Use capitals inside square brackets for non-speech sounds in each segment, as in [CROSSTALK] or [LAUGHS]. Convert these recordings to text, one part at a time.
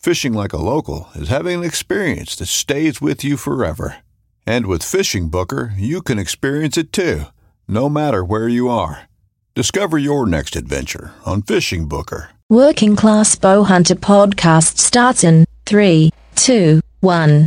Fishing like a local is having an experience that stays with you forever. And with Fishing Booker, you can experience it too, no matter where you are. Discover your next adventure on Fishing Booker. Working Class Bowhunter podcast starts in 3, 2, 1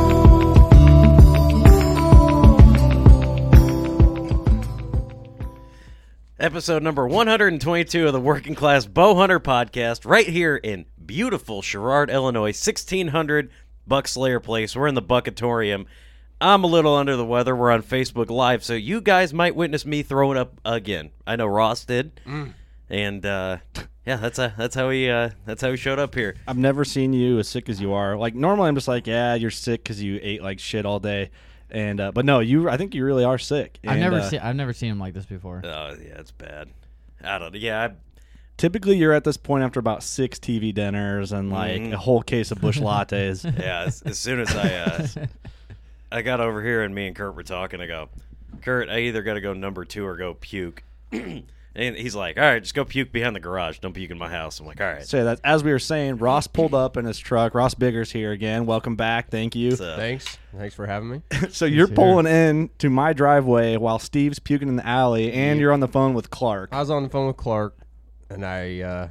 Episode number 122 of the Working Class Bow Hunter podcast, right here in beautiful Sherrard, Illinois, 1600 Buck Slayer Place. We're in the Buckatorium. I'm a little under the weather. We're on Facebook Live, so you guys might witness me throwing up again. I know Ross did, mm. and uh, yeah, that's a, that's how he uh, that's how he showed up here. I've never seen you as sick as you are. Like normally, I'm just like, yeah, you're sick because you ate like shit all day. And uh, but no, you I think you really are sick. I've and, never uh, seen I've never seen him like this before. Oh yeah, it's bad. I don't. Yeah. I, Typically, you're at this point after about six TV dinners and like mm-hmm. a whole case of Busch lattes. [LAUGHS] yeah. As, as, soon as I uh, [LAUGHS] I got over here and me and Kurt were talking, I go, Kurt, I either got to go number two or go puke. [CLEARS THROAT] And he's like, "All right, just go puke behind the garage. Don't puke in my house." I'm like, "All right." So that as we were saying, Ross pulled up in his truck. Ross Biggers here again. Welcome back. Thank you. Thanks. Thanks for having me. [LAUGHS] so you're pulling in to my driveway while Steve's puking in the alley, and you're on the phone with Clark. I was on the phone with Clark, and I uh,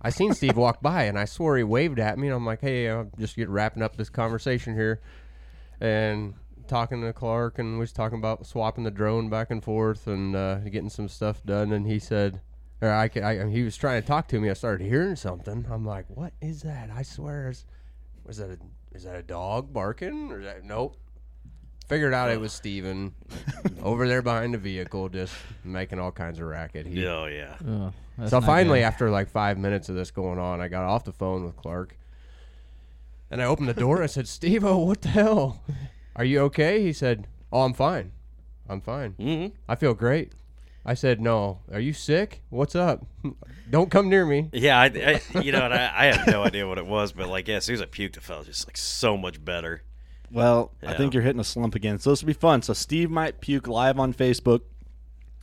I seen Steve walk by, and I swore he waved at me. And I'm like, "Hey, I'm just get wrapping up this conversation here," and talking to Clark and we was talking about swapping the drone back and forth and uh, getting some stuff done. And he said, or I, I, he was trying to talk to me. I started hearing something. I'm like, what is that? I swear, is, was that a, is that a dog barking or is that nope? Figured out it was Steven [LAUGHS] over there behind the vehicle, just making all kinds of racket. He, oh yeah. Oh, so finally, good. after like five minutes of this going on, I got off the phone with Clark, and I opened the door. I said, "Steve, oh, what the hell?" Are you okay? He said, Oh, I'm fine. I'm fine. Mm-hmm. I feel great. I said, No. Are you sick? What's up? [LAUGHS] Don't come near me. Yeah, I, I you know, I, I had no idea what it was, but like, yeah, as soon as I puked, it felt just like so much better. Well, yeah. I think you're hitting a slump again. So this will be fun. So Steve might puke live on Facebook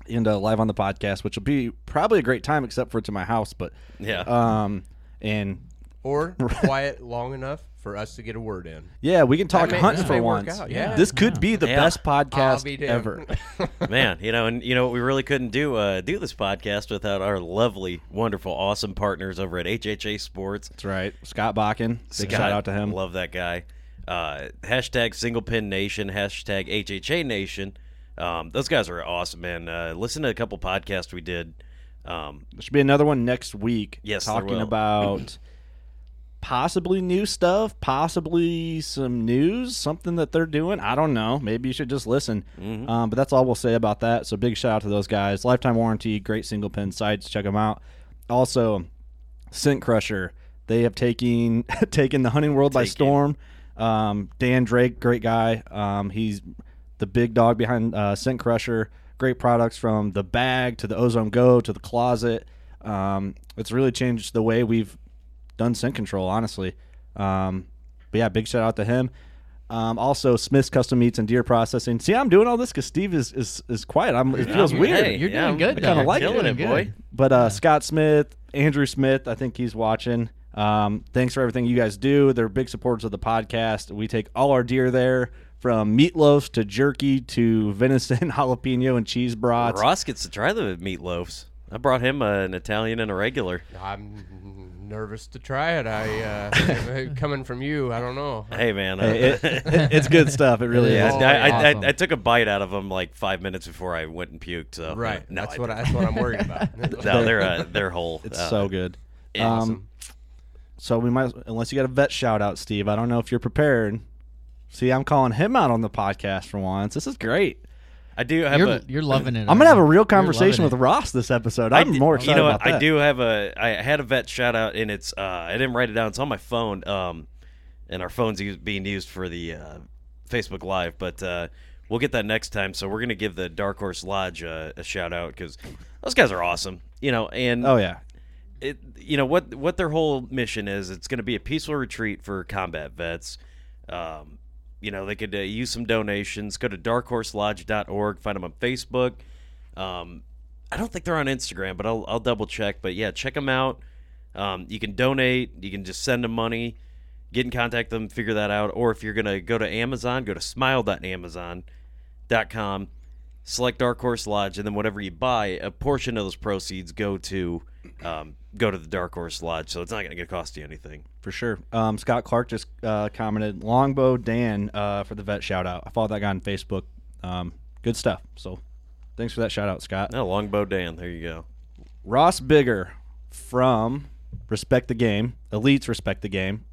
and uh, live on the podcast, which will be probably a great time, except for to my house. But yeah, um, and or [LAUGHS] quiet long enough for us to get a word in. Yeah, we can talk may- hunting for once. out, yeah. This could be the Yeah. best podcast be ever. [LAUGHS] Man, you know, and you know, what we really couldn't do uh, do this podcast without our lovely, wonderful, awesome partners over at HHA Sports. That's right. Scott Bakken. Big shout out to him. Love that guy. Uh, hashtag Single Pin Nation. Hashtag HHA Nation. Um, those guys are awesome, man. Uh, listen to a couple podcasts we did. Um, There should be another one next week. Yes, talking about [CLEARS THROAT] possibly new stuff, possibly some news, something that they're doing. I don't know. Maybe you should just listen. Mm-hmm. Um, but that's all we'll say about that. So big shout out to those guys. Lifetime warranty, great single pin sites. Check them out. Also, Scent Crusher. They have taken [LAUGHS] taken the hunting world by storm. Um, Dan Drake, great guy. Um, he's the big dog behind uh, Scent Crusher. Great products from the bag to the Ozone Go to the closet. Um, it's really changed the way we've done scent control, honestly. Um, but yeah, big shout out to him. Um, also, Smith's Custom Meats and Deer Processing. See, I'm doing all this because Steve is, is is quiet. I'm, it feels weird. hey, You're yeah, doing I'm- good, I kinda like You're killing doing it, boy. But uh, Scott Smith, Andrew Smith, I think he's watching. Um, thanks for everything you guys do. They're big supporters of the podcast. We take all our deer there, from meatloafs to jerky to venison, [LAUGHS] jalapeno, and cheese brats. Ross gets to try the meatloafs. I brought him uh, an Italian and a regular. I'm nervous to try it. I uh, [LAUGHS] coming from you, I don't know. Hey, man. Hey, it, [LAUGHS] it's good stuff. It really Yeah, is. I, I, awesome. I, I took a bite out of them like five minutes before I went and puked. So Right. no, that's I what I, that's what I'm worried about. [LAUGHS] no, they're uh, they're whole. It's Uh, so good. yeah. Um, awesome. So we might, unless you got a vet shout out, Steve. I don't know if you're prepared. See, I'm calling him out on the podcast for once. This is great. I do have You're, a. you're loving it. I'm gonna have a real conversation with it. Ross this episode. I I'm di- more excited You know about what? I do have a. I had a vet shout out, and it's. Uh, I didn't write it down. It's on my phone. Um, and our phone's use, being used for the uh, Facebook Live, but uh, we'll get that next time. So we're gonna give the Dark Horse Lodge uh, a shout out because those guys are awesome. You know, and Oh yeah, it you know what what their whole mission is it's going to be a peaceful retreat for combat vets um, you know they could uh, use some donations. Go to darkhorselodge.org find them on facebook. Um, i don't think they're on instagram but i'll, I'll double check. But yeah check them out. Um, you can donate. You can just send them money. Get in contact with them figure that out. Or if you're going to go to amazon go to smile.amazon.com select Dark Horse Lodge, and then whatever you buy, a portion of those proceeds go to um, go to the Dark Horse Lodge. So it's not going to cost you anything. for sure. Um, Scott Clark just uh, commented Longbow Dan uh, for the vet shout out. I followed that guy on Facebook. Um, good stuff. So thanks for that shout out, Scott. No, Longbow Dan. There you go. Ross Bigger from Respect the Game, Elites Respect the Game.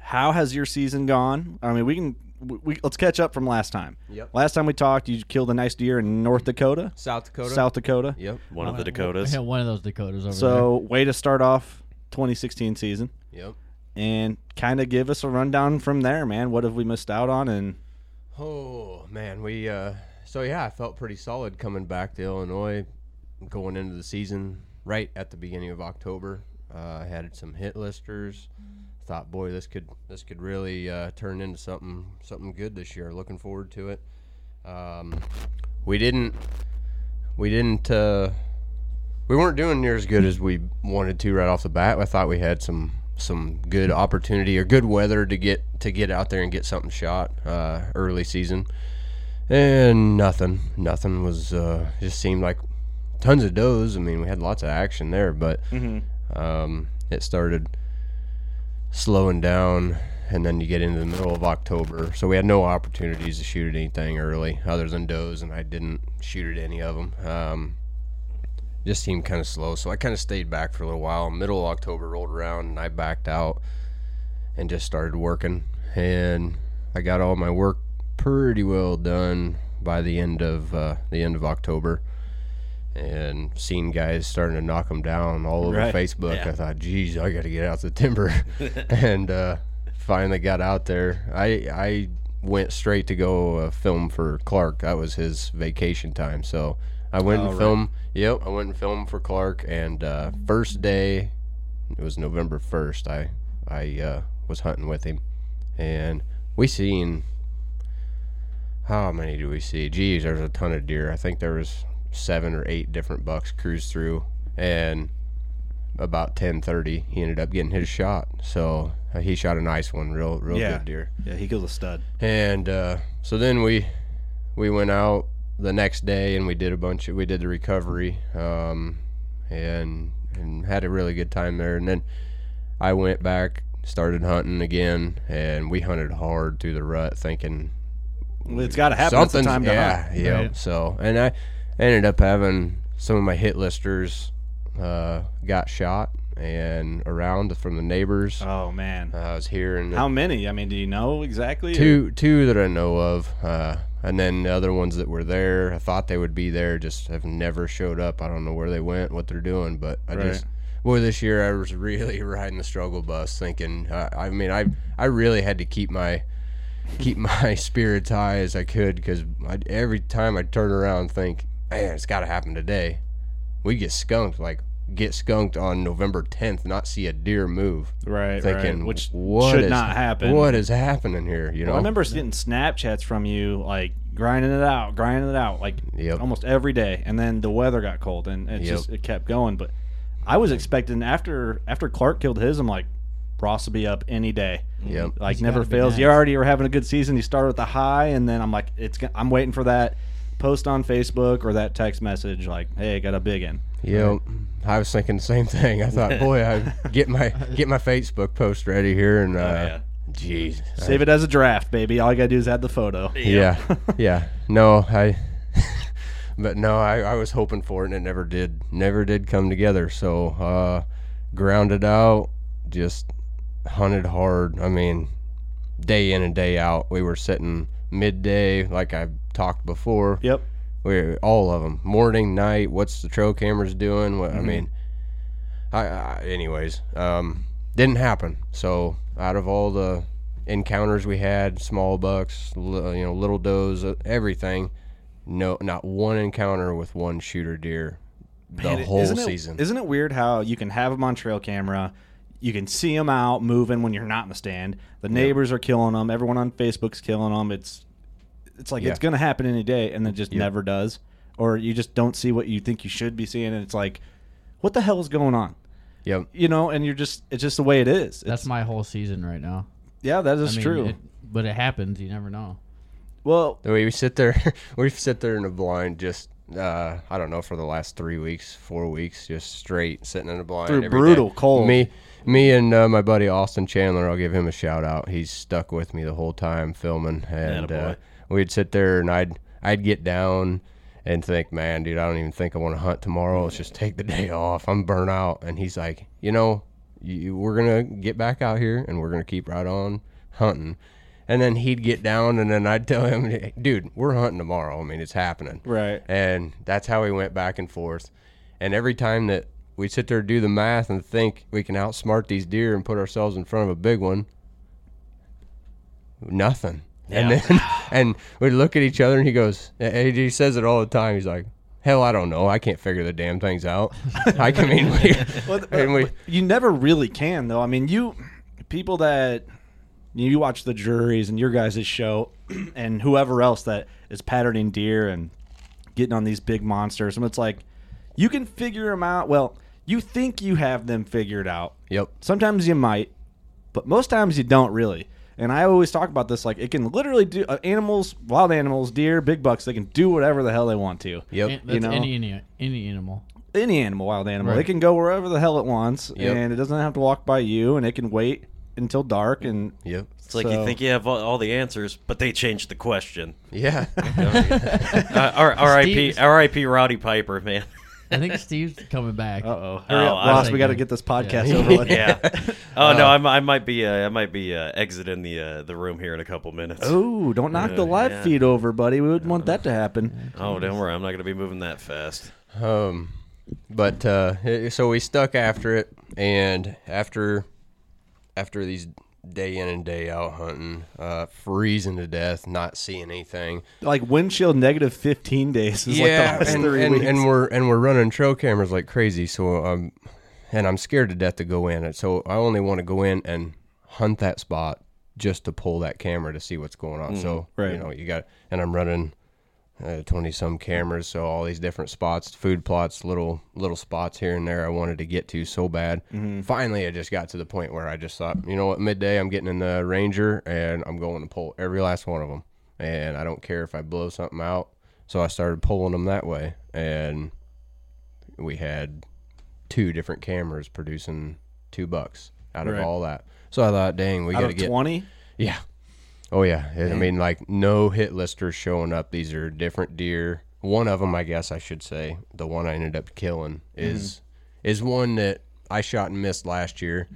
How has your season gone? I mean, we can we, we let's catch up from last time. Yep. Last time we talked, you killed a nice deer in North Dakota, South Dakota. South Dakota. Yep. One of the Dakotas. had one of those Dakotas over So, way to start off 2016 season, Yep. and kind of give us a rundown from there, man. What have we missed out on? And Oh man, we uh so yeah, I felt pretty solid coming back to Illinois, going into the season right at the beginning of October. Uh, I had some hit listers. Thought, boy, this could this could really uh, turn into something something good this year. Looking forward to it. Um, we didn't we didn't uh, we weren't doing near as good as we wanted to right off the bat. I thought we had some some good opportunity or good weather to get to get out there and get something shot uh, early season, and nothing. Nothing was uh, just seemed like tons of does. I mean, we had lots of action there, but um, it started slowing down. And then you get into the middle of October, so we had no opportunities to shoot at anything early other than does, and I didn't shoot at any of them. Um, just seemed kind of slow. So I kind of stayed back for a little while. Middle of October rolled around and I backed out and just started working. And I got all my work pretty well done by the end of uh, the end of October. And seeing guys starting to knock them down all over Right. Facebook, Yeah. I thought, geez, I got to get out the timber. [LAUGHS] and uh, finally got out there. I I went straight to go uh, film for Clark. That was his vacation time, so I went Oh, and right. filmed. Yep, I went and filmed for Clark. And uh, first day, it was November first. I I uh, was hunting with him, and we seen. How many do we see? Geez, there's a ton of deer. I think there was seven or eight different bucks cruised through, and about ten thirty, he ended up getting his shot. So uh, he shot a nice one, real real Yeah. good deer. Yeah, he killed a stud. And uh, so then we we went out the next day and we did a bunch of we did the recovery um, and and had a really good time there. And then I went back, started hunting again, and we hunted hard through the rut, thinking Well, it's got to happen. It's the time to yeah hunt. yeah. Right. So and I ended up having some of my hit listers uh, got shot and around from the neighbors. Oh man, I was hearing how many? I mean, do you know exactly? two two that I know of, uh, and then the other ones that were there. I thought they would be there, just have never showed up. I don't know where they went, what they're doing, but I Right. just boy, this year I was [LAUGHS] really riding the struggle bus, thinking. Uh, I mean, I I really had to keep my keep [LAUGHS] my spirits high as I could because every time I turn around and think, man, it's got to happen today. We get skunked like get skunked on November 10th, not see a deer move. Right, thinking right. Which what should is- not happen. What is happening here? You know, Well, I remember getting Snapchats from you, like grinding it out, grinding it out, like Yep. almost every day. And then the weather got cold, and it Yep. just it kept going. But I was expecting after after Clark killed his, I'm like, Ross will be up any day. Yep. Like He's never gotta be fails. You already were having a good season. You started with the high, and then I'm like, it's. I'm waiting for that post on Facebook or that text message, like, hey, I got a big one. Yep. I was thinking the same thing. I thought, boy, I [LAUGHS] get my get my Facebook post ready here, and uh, yeah. jeez, Save it as a draft, baby. All I gotta do is add the photo. yeah, yeah. [LAUGHS] No, I. [LAUGHS] but no, I, I was hoping for it, and it never did. Never did come together. So, uh, grounded out, just hunted hard. I mean, day in and day out. We were sitting midday, like I've talked before. Yep. We all of them, morning, night. What's the trail cameras doing? What I mean, I, I anyways, um, didn't happen. So out of all the encounters we had, small bucks, you know, little does, uh, everything, no, not one encounter with one shooter deer the Man, whole isn't it- season. Isn't it weird how you can have them on trail camera, you can see them out moving when you're not in the stand. The neighbors are killing them. Everyone on Facebook's killing them. It's it's like Yeah. it's gonna happen any day, and then just never does. Or you just don't see what you think you should be seeing, and it's like, what the hell is going on? Yep. You know, and you're just it's just the way it is. That's It's, my whole season right now. yeah, that is I mean, true. it- but it happens. You never know. well, The way we sit there, [LAUGHS] we sit there in a blind, just uh, I don't know, for the last three weeks, four weeks, just straight sitting in a blind. Through every brutal day. cold. Me, me, and uh, my buddy Austin Chandler. I'll give him a shout out. He's stuck with me the whole time filming, and uh, we'd sit there, and I'd I'd get down and think, man, dude, I don't even think I want to hunt tomorrow. Let's just take the day off. I'm burnt out. And he's like, you know, you, we're gonna get back out here, and we're gonna keep right on hunting. And then he'd get down, and then I'd tell him, dude, we're hunting tomorrow. I mean, it's happening. Right. And that's how we went back and forth. And every time that we sit there, do the math, and think we can outsmart these deer and put ourselves in front of a big one, nothing. And then, [LAUGHS] and we look at each other, and he goes, and he says it all the time. He's like, hell, I don't know. I can't figure the damn things out. [LAUGHS] I can mean, we, Well, [LAUGHS] and we, you never really can though. I mean, you people that you watch the Drurys and your guys' show [CLEARS THROAT] and whoever else that is patterning deer and getting on these big monsters, and it's like you can figure them out. Well, you think you have them figured out. yep, Sometimes you might, but most times you don't really. And I always talk about this like it can literally do uh, animals, wild animals, deer, big bucks. They can do whatever the hell they want to. yep, An- That's know? any, any any animal. any animal, wild animal. Right. It can go wherever the hell it wants, Yep. and it doesn't have to walk by you, and it can wait until dark. And yep. It's like you think you have all, all the answers, but they changed the question. Yeah. [LAUGHS] Uh, R- R.I.P. R.I.P. Rowdy Piper, man. I think Steve's coming back. uh oh, Oh, up, I Ross, think we got to get this podcast yeah. [LAUGHS] over with. yeah. Oh no, I'm, I might be. Uh, I might be uh, exiting the uh, the room here in a couple minutes. Oh, don't knock the live yeah. feed over, buddy. We wouldn't want that to happen. Oh, don't worry. I'm not going to be moving that fast. Um, but uh, so we stuck after it, and after after these day in and day out hunting, uh, freezing to death, not seeing anything. Like windshield negative 15 days is yeah, like the last and, three and, weeks. and we're and we're running trail cameras like crazy. So um, and I'm scared to death to go in it. So I only want to go in and hunt that spot just to pull that camera to see what's going on. So right. you know you got and I'm running twenty some cameras, so all these different spots, food plots, little little spots here and there. I wanted to get to so bad. Mm-hmm. Finally, I just got to the point where I just thought, you know what, midday, I'm getting in the Ranger and I'm going to pull every last one of them, and I don't care if I blow something out. So I started pulling them that way, and we had two different cameras producing two bucks out of all that. So I thought, dang, we got to get twenty. yeah. Oh yeah. I mean, like no hit listers showing up. These are different deer. One of them, I guess I should say, the one I ended up killing is mm-hmm. is one that I shot and missed last year,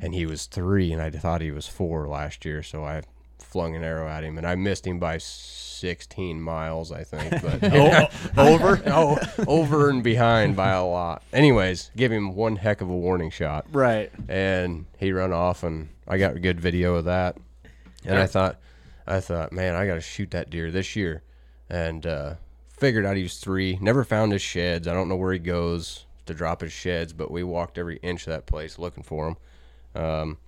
and he was three, and I thought he was four last year. So I flung an arrow at him, and I missed him by sixteen miles, I think. But [LAUGHS] oh, uh, [LAUGHS] over, oh, over and behind by a lot. Anyways, give him one heck of a warning shot Right. and he run off and I got a good video of that. And I thought I thought, man, I got to shoot that deer this year. And uh figured out he was 3. Never found his sheds. I don't know where he goes to drop his sheds, but we walked every inch of that place looking for him. Um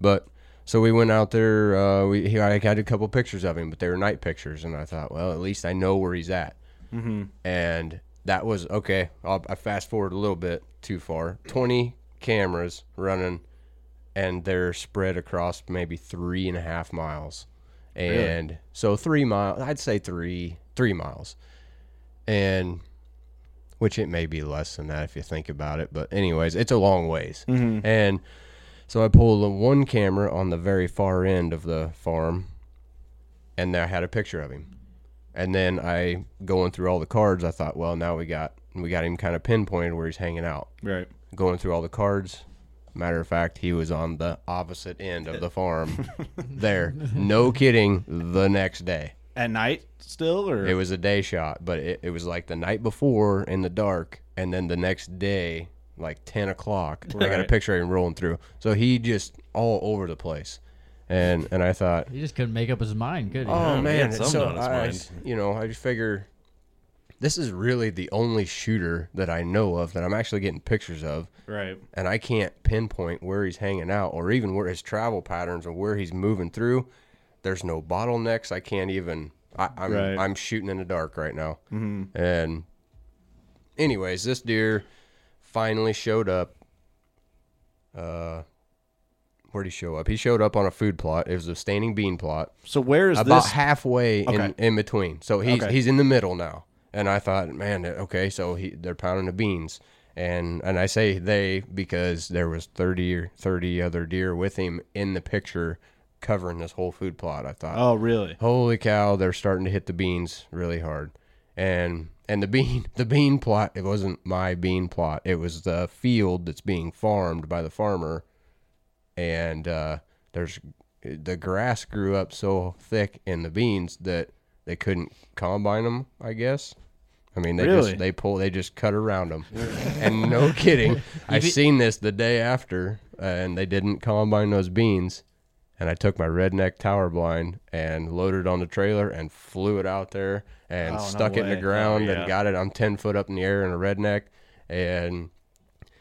but so we went out there uh we he, I had a couple pictures of him, but they were night pictures and I thought, well, at least I know where he's at and that was okay. I'll, I fast forward a little bit too far. Twenty cameras running, and they're spread across maybe three and a half miles, and so three miles. I'd say three three miles, and which it may be less than that if you think about it. But anyways, it's a long ways, mm-hmm. and so I pulled the one camera on the very far end of the farm, and I had a picture of him. And then I going through all the cards, I thought, well, now we got we got him kind of pinpointed where he's hanging out. Right. Going through all the cards, matter of fact, he was on the opposite end of the [LAUGHS] farm. there, no kidding. The next day, At night still, or it was a day shot, but it, it was like the night before in the dark, and then the next day, like ten o'clock, I got a Right. picture of him rolling through. So he just all over the place, and and I thought, He just couldn't make up his mind, could he? Oh he man, had it's something so on his I, mind. you know, I just figure this is really the only shooter that I know of that I'm actually getting pictures of, right. and I can't pinpoint where he's hanging out or even where his travel patterns or where he's moving through. There's no bottlenecks. I can't even. I, I'm Right. I'm shooting in the dark right now. Mm-hmm. And anyways, this deer finally showed up. Uh, where'd he show up? He showed up on a food plot. It was a standing bean plot So where is this? about this? halfway Okay. in, in between. So he's Okay. he's in the middle now. And I thought, man, okay, so he they're pounding the beans. And and I say they because there was 30 or 30 other deer with him in the picture covering this whole food plot. I thought, oh, really? holy cow, they're starting to hit the beans really hard. And and the bean [LAUGHS] the bean plot, it wasn't my bean plot. It was the field that's being farmed by the farmer. And uh, there's the grass grew up so thick in the beans that they couldn't combine them. I guess. I mean, they Really? just they pull they just cut around them, [LAUGHS] and no kidding, [LAUGHS] I seen this the day after, and they didn't combine those beans, and I took my redneck tower blind and loaded it on the trailer and flew it out there and Oh, no stuck it in the ground Oh, yeah. and got it. I'm ten foot up in the air in a redneck and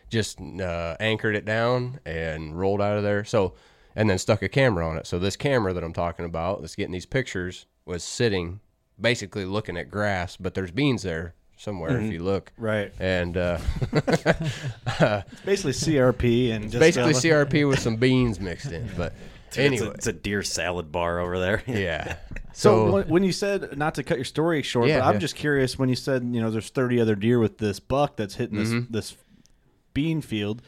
just uh, anchored it down and rolled out of there. So and then stuck a camera on it. So this camera that I'm talking about that's getting these pictures was sitting basically looking at grass, but there's beans there somewhere if you look. Right. And uh, [LAUGHS] It's basically CRP and just basically uh, CRP with some beans mixed in. But [LAUGHS] It's a, anyway, it's a deer salad bar over there. [LAUGHS] yeah. So, So, when, when you said not to cut your story short, Yeah, but I'm yeah. just curious when you said you know there's 30 other deer with this buck that's hitting this Mm-hmm. this bean field.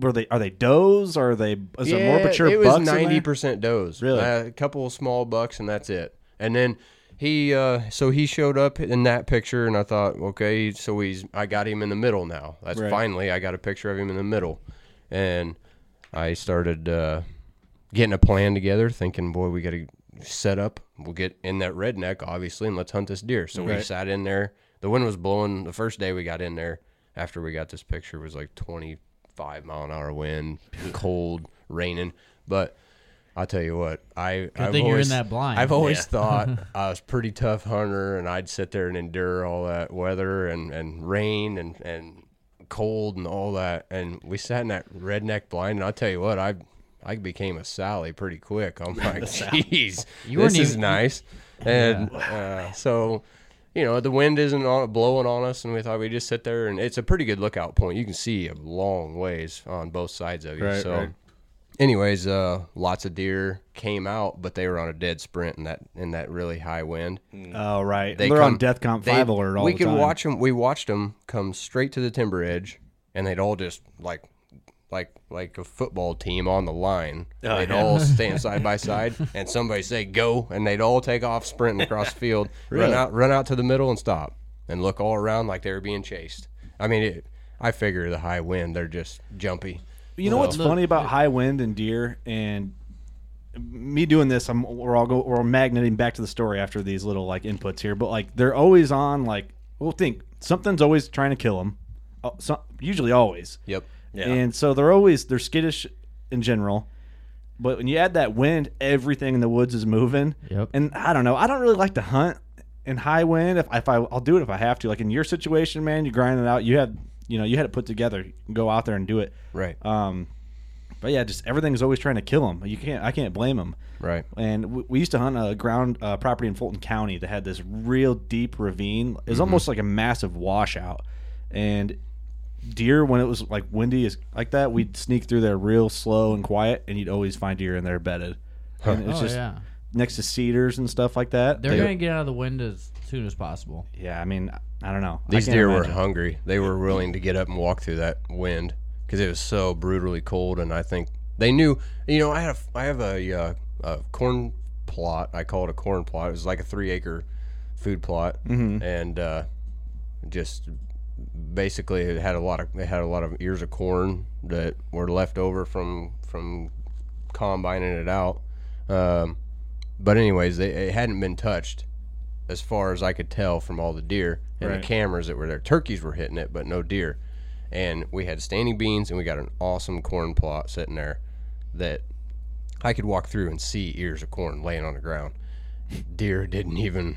Were they are they does? Are they is there more Yeah, mature It was bucks in there? ninety percent does. Really? Uh, a couple of small bucks, and that's it. And then he, uh, so he showed up in that picture, and I thought, okay, so he's, I got him in the middle now. That's Right. finally, I got a picture of him in the middle, and I started uh, getting a plan together, thinking, boy, we got to set up. We'll get in that redneck, obviously, and let's hunt this deer. So we sat in there. The wind was blowing. The first day we got in there, after we got this picture, was like twenty five mile an hour wind, cold, raining. But I'll tell you what, I I've thing you're in always, that blind. I've always Yeah. thought [LAUGHS] I was a pretty tough hunter, and I'd sit there and endure all that weather and, and rain and and cold and all that. And we sat in that redneck blind, and I'll tell you what, I I became a Sally pretty quick. I'm [LAUGHS] like, jeez, this is nice. and uh, so you know the wind isn't on, blowing on us, and we thought we'd just sit there, and it's a pretty good lookout point. You can see a long ways on both sides of you. Right, so, right. anyways, uh, lots of deer came out, but they were on a dead sprint in that in that really high wind. Oh right, They they are on DEFCON they- Five alert all we the could time. watch them. We watched them come straight to the timber edge, and they'd all just like, like, like a football team on the line. Oh, they'd yeah. all stand [LAUGHS] side by side, and somebody say go, and they'd all take off sprinting across the field, [LAUGHS] run out, run out to the middle, and stop, and look all around like they were being chased. I mean, it, I figure the high wind, they're just jumpy. You know So- what's funny about high wind and deer and me doing this? I'm we're all go we're magneting back to the story after these little like inputs here, but like they're always on like well think something's always trying to kill them, uh, so, usually always. Yep. Yeah. And so they're always they're skittish in general. But when you add that wind, everything in the woods is moving. Yep. And I don't know. I don't really like to hunt in high wind. If, if I, I'll do it if I have to. Like in your situation, man, you grind it out. You had, you know, you had it put together. Go out there and do it. Right. Um, but yeah, just everything's always trying to kill them. You can't. I can't blame them. Right. And we, we used to hunt a ground uh, property in Fulton County that had this real deep ravine. It was almost like a massive washout. And deer, when it was like windy is like that, we'd sneak through there real slow and quiet, and you'd always find deer in there bedded. And it's Oh, just yeah. next to cedars and stuff like that. They're They- gonna get out of the wind as soon as possible. yeah, I mean, I don't know. I These can't deer were imagine. hungry. They were willing to get up and walk through that wind because it was so brutally cold. And I think they knew. You know, I have I have a, uh, a corn plot. I call it a corn plot. It was like a three acre food plot, Mm-hmm. and uh, just basically it had a lot of it had a lot of ears of corn that were left over from from combining it out. Um, but anyways, they, it hadn't been touched as far as I could tell from all the deer and Right. the cameras that were there. Turkeys were hitting it, but no deer. And we had standing beans, and we got an awesome corn plot sitting there that I could walk through and see ears of corn laying on the ground. Deer didn't even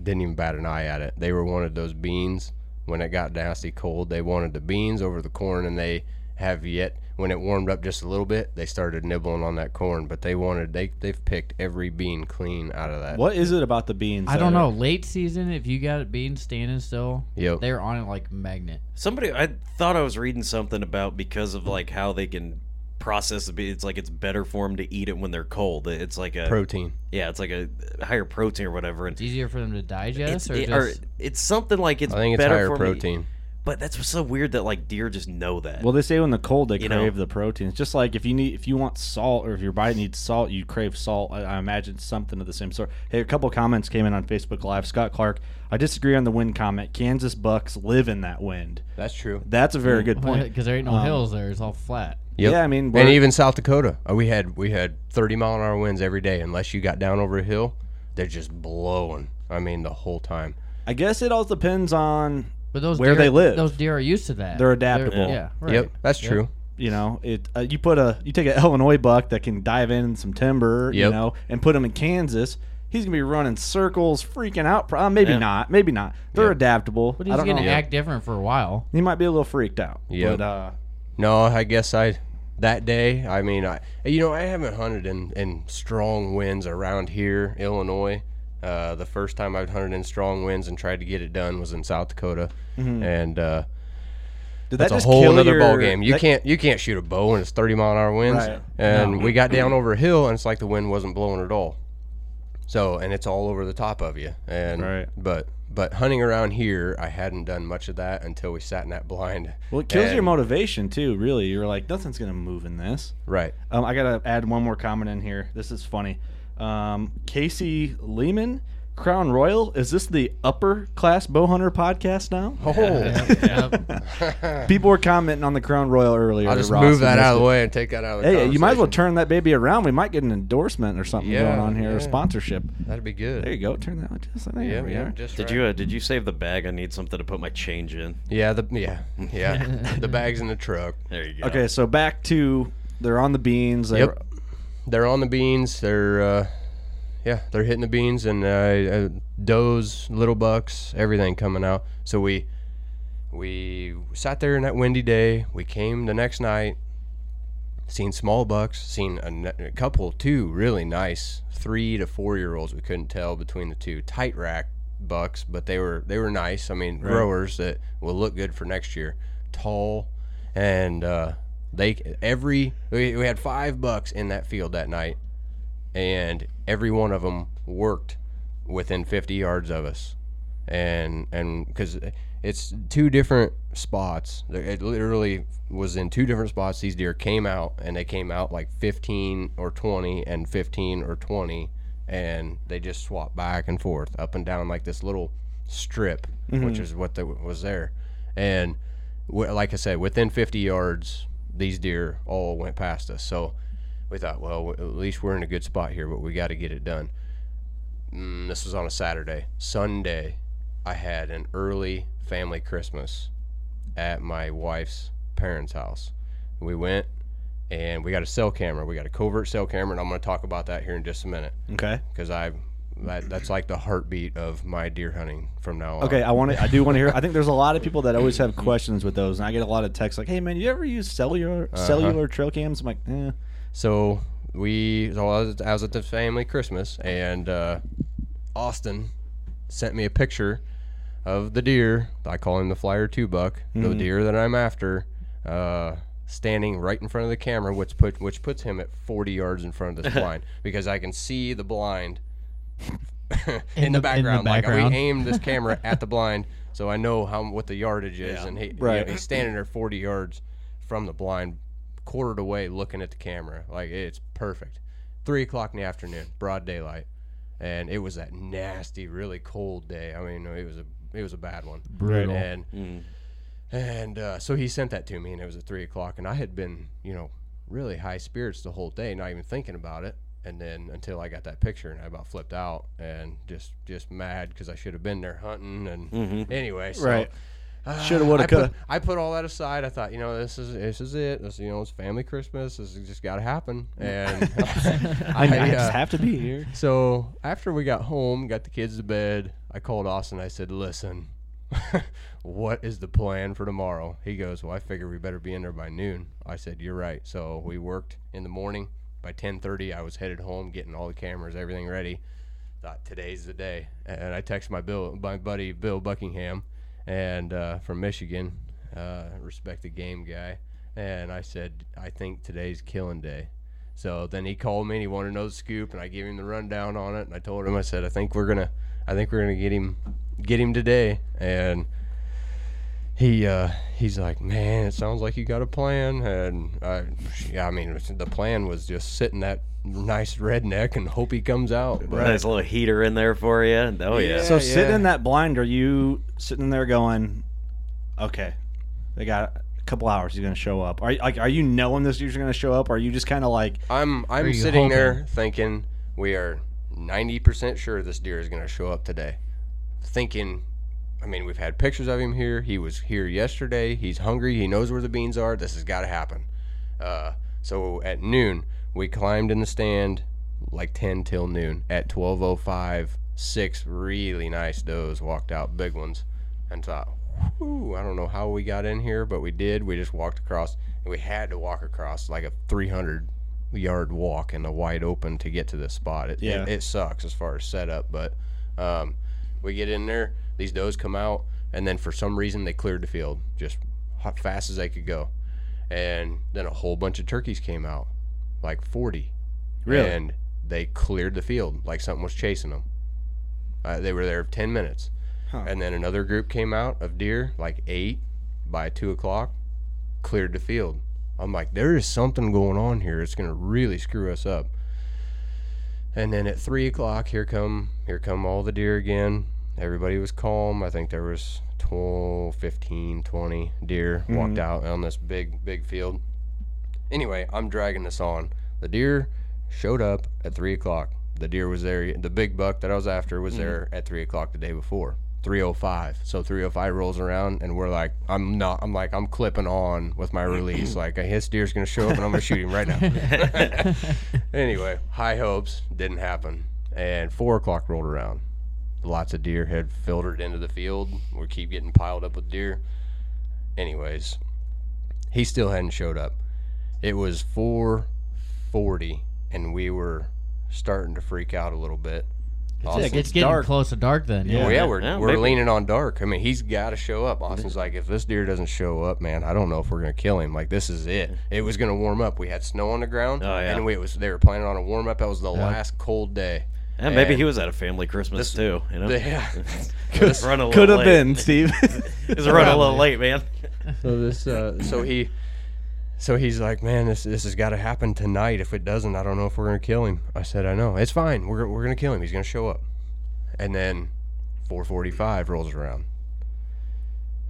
didn't even bat an eye at it. They were wanted those beans when it got nasty cold. They wanted the beans over the corn, and they have yet when it warmed up just a little bit, they started nibbling on that corn. But they wanted they they've picked every bean clean out of that. What is it about the beans? I don't are- know. Late season, if you got it being standing still, Yep. they're on it like magnet. Somebody, I thought I was reading something about because of like how they can process. It's like it's better for them to eat it when they're cold. It's like a Protein. Yeah, it's like a higher protein or whatever. And It's easier for them to it's, digest, or it- just it's something like it's I think it's better higher for me. protein. But that's what's so weird that like deer just know that. Well, they say when the cold they You crave know. the protein. It's just like if you need if you want salt or if your body needs salt, you crave salt. I, I imagine something of the same sort. Hey, a couple comments came in on Facebook Live. Scott Clark, I disagree on the wind comment. Kansas bucks live in that wind. That's true. That's a very good [LAUGHS] point. because there ain't no Um, hills there. It's all flat. Yep. Yeah, I mean, and even South Dakota, uh, we had we had 30 mile an hour winds every day. Unless you got down over a hill, they're just blowing. I mean, the whole time. I guess it all depends on But those where deer, they live. those deer are used to that. They're adaptable. yeah, right. Yep, that's Yep. true. you know, it. Uh, you put a you take an Illinois buck that can dive in some timber, you know, and put him in Kansas. He's gonna be running circles, freaking out. Uh, maybe Yeah. not. Maybe not. They're Yeah. adaptable. But I he's don't gonna know. act different for a while. He might be a little freaked out. Yep. But uh, No, I guess I that day. I mean, I you know I haven't hunted in in strong winds around here, Illinois. Uh, the first time I've hunted in strong winds and tried to get it done was in South Dakota, and uh, did that's that a whole other your, ball game. You that- can't you can't shoot a bow when it's 30 mile an hour winds. Right. And we got down [CLEARS THROAT] over a hill, and it's like the wind wasn't blowing at all. So, and it's all over the top of you. And Right. but but hunting around here, I hadn't done much of that until we sat in that blind. Well, it kills your motivation too. Really, you're like nothing's gonna move in this. Right. Um, I gotta add one more comment in here. This is funny. Um, Casey Lehman, Crown Royal. Is this the upper class bow hunter podcast now? Oh, Yep. [LAUGHS] People were commenting on the Crown Royal earlier. I'll just Ross, move and that out of the way and take that out of the Hey, you might as well conversation. turn that baby around. We might get an endorsement or something Yeah, going on here, yeah. a sponsorship. That'd be good. There you go. Turn that one just there. Yeah, we yeah, are. just did right. you uh, did you save the bag? I need something to put my change in. Yeah, the yeah, yeah. [LAUGHS] the bags in the truck. There you go. Okay, so back to they're on the beans. They're, Yep. They're on the beans. They're uh, yeah, they're hitting the beans and uh, uh, does, little bucks, everything coming out. So we we sat there in that windy day. We came the next night, seen small bucks, seen a couple, two really nice three to four year olds. We couldn't tell between the two tight rack bucks, but they were they were nice. I mean, growers that will look good for next year. Tall, and uh, they every we, we had five bucks in that field that night, and every one of them worked within 50 yards of us. And and because it's two different spots. It literally was in two different spots. These deer came out and they came out like 15 or 20 and 15 or 20 and they just swapped back and forth up and down like this little strip mm-hmm. which is what the, was there. And w- like i said within 50 yards these deer all went past us. So we thought well at least we're in a good spot here but we got to get it done mm, this was on a Saturday. Sunday, I had an early family Christmas at my wife's parents' house. We went and we got a cell camera. We got a covert cell camera, and I'm going to talk about that here in just a minute Okay. because I that, that's like the heartbeat of my deer hunting from now on. Okay, I want to. I do want to hear. I think there's a lot of people that always have [LAUGHS] questions with those, and I get a lot of texts like, "Hey, man, you ever use cellular cellular trail cams?" I'm like, eh. So we, so I was, I was at the family Christmas, and uh, Austin sent me a picture of the deer. I call him the Flyer Two Buck, the deer that I'm after, uh, standing right in front of the camera, which put which puts him at 40 yards in front of this [LAUGHS] blind because I can see the blind in, [LAUGHS] In the, the- in the background. Like we aimed this [LAUGHS] camera at the blind, so I know how what the yardage is, and he, you know, he's standing there 40 yards from the blind, quartered away, looking at the camera. Like it's perfect. Three o'clock in the afternoon, broad daylight, and it was that nasty, really cold day. I mean, it was a it was a bad one. Brutal. And and uh, so he sent that to me, and it was at three o'clock, and I had been, you know, really high spirits the whole day, not even thinking about it. And then until I got that picture, and I about flipped out and just just mad because I should have been there hunting. And anyway, so, Right. Shoulda, woulda, I put- coulda. I put all that aside. I thought, you know, this is this is it. This, you know, it's family Christmas. This has just got to happen. [LAUGHS] And I, [LAUGHS] I uh, just have to be here. so after we got home, got the kids to bed, I called Austin. I said, "Listen, [LAUGHS] what is the plan for tomorrow?" He goes, "Well, I figure we better be in there by noon." I said, "You're right." So we worked in the morning. By 10:30, I was headed home, getting all the cameras, everything ready. Thought today's the day, and I texted my Bill, my buddy Bill Buckingham, and uh, from Michigan, uh, Respect the Game guy, and I said, "I think today's killing day." So then he called me and he wanted to know the scoop, and I gave him the rundown on it. And I told him, I said, I think we're gonna, I think we're gonna get him, get him today. And he, uh, he's like, man, it sounds like you got a plan. And I, yeah, I mean, the plan was just sit in that nice redneck and hope he comes out. But Nice little heater in there for you. Oh yeah. So Yeah, sitting in that blind, are you sitting there going, "Okay, they got a couple hours. He's going to show up." Are you- like, are you knowing this dude's going to show up? Or are you just kind of like, I'm, I'm you sitting there thinking we are 90% sure this deer is gonna show up today. Thinking I mean, we've had pictures of him here. He was here yesterday. He's hungry. He knows where the beans are. This has got to happen. Uh, so at noon, we climbed in the stand like 10 till noon. At 12:05, six really nice does walked out, big ones, and thought, "Whew, I don't know how we got in here, but we did. We just walked across. And we had to walk across like a 300 yard walk in the wide open to get to this spot. It, Yeah. it, it sucks as far as setup, but um, we get in there. These does come out, and then for some reason they cleared the field just hot, fast as they could go, and then a whole bunch of turkeys came out, like 40. Really? And they cleared the field like something was chasing them. Uh, they were there 10 minutes. Huh. And then another group came out of deer, like eight by two o'clock, cleared the field. I'm like, there is something going on here. It's gonna really screw us up. And then at three o'clock, here come here come all the deer again. Everybody was calm. I think there was 12, 15, 20 deer mm-hmm. walked out on this big big field. Anyway, I'm dragging this on. The deer showed up at three o'clock. The deer was there. The big buck that I was after was mm-hmm. there at three o'clock the day before. 305. So 305 rolls around, and we're like, I'm not. I'm like, I'm clipping on with my release. [CLEARS THROAT] like, a his deer's gonna show up, and I'm gonna shoot him right now. [LAUGHS] [LAUGHS] anyway, high hopes didn't happen, and four o'clock rolled around. Lots of deer had filtered into the field. We keep getting piled up with deer. Anyways, he still hadn't showed up. It was 4:40, and we were starting to freak out a little bit. Austin- It's, it's getting close to dark then. yeah, well, yeah, we're, Yeah, we're maybe. leaning on dark. I mean, he's got to show up. Austin's like, if this deer doesn't show up, man, I don't know if we're gonna kill him. Like, this is it. It was gonna warm up. We had snow on the ground, Oh, yeah. and we, it was they were planning on a warm up. That was the last cold day. And maybe he was at a family Christmas too. You know, Yeah. [LAUGHS] Just [LAUGHS] [LAUGHS] run a little Could have late. been, Steve. He's run a little late, man. So this, uh, so he, so he's like, man, this this has got to happen tonight. If it doesn't, I don't know if we're gonna kill him. I said, I know, it's fine. We're we're gonna kill him. He's gonna show up. And then, 4:45 rolls around,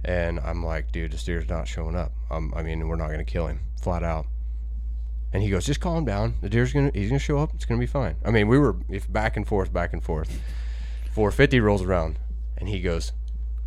and I'm like, dude, this deer's not showing up. Um, I mean, we're not gonna kill him, flat out. And he goes, just calm down. The deer's gonna, he's gonna show up. It's gonna be fine. I mean, we were if back and forth, back and forth. 450 rolls around, and he goes,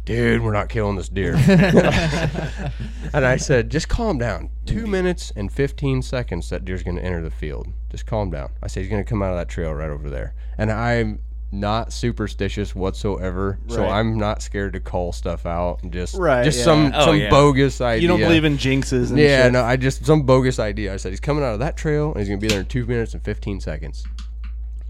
dude, we're not killing this deer. [LAUGHS] and I said, just calm down. Two minutes and 15 seconds, that deer's going to enter the field. Just calm down. I said, he's going to come out of that trail right over there. And I'm not superstitious whatsoever, so I'm not scared to call stuff out and just Right, just yeah. some Oh, some yeah. bogus idea. you don't believe in jinxes and yeah, shit. no, I just some bogus idea. I said he's coming out of that trail and he's gonna be there in two minutes and fifteen seconds.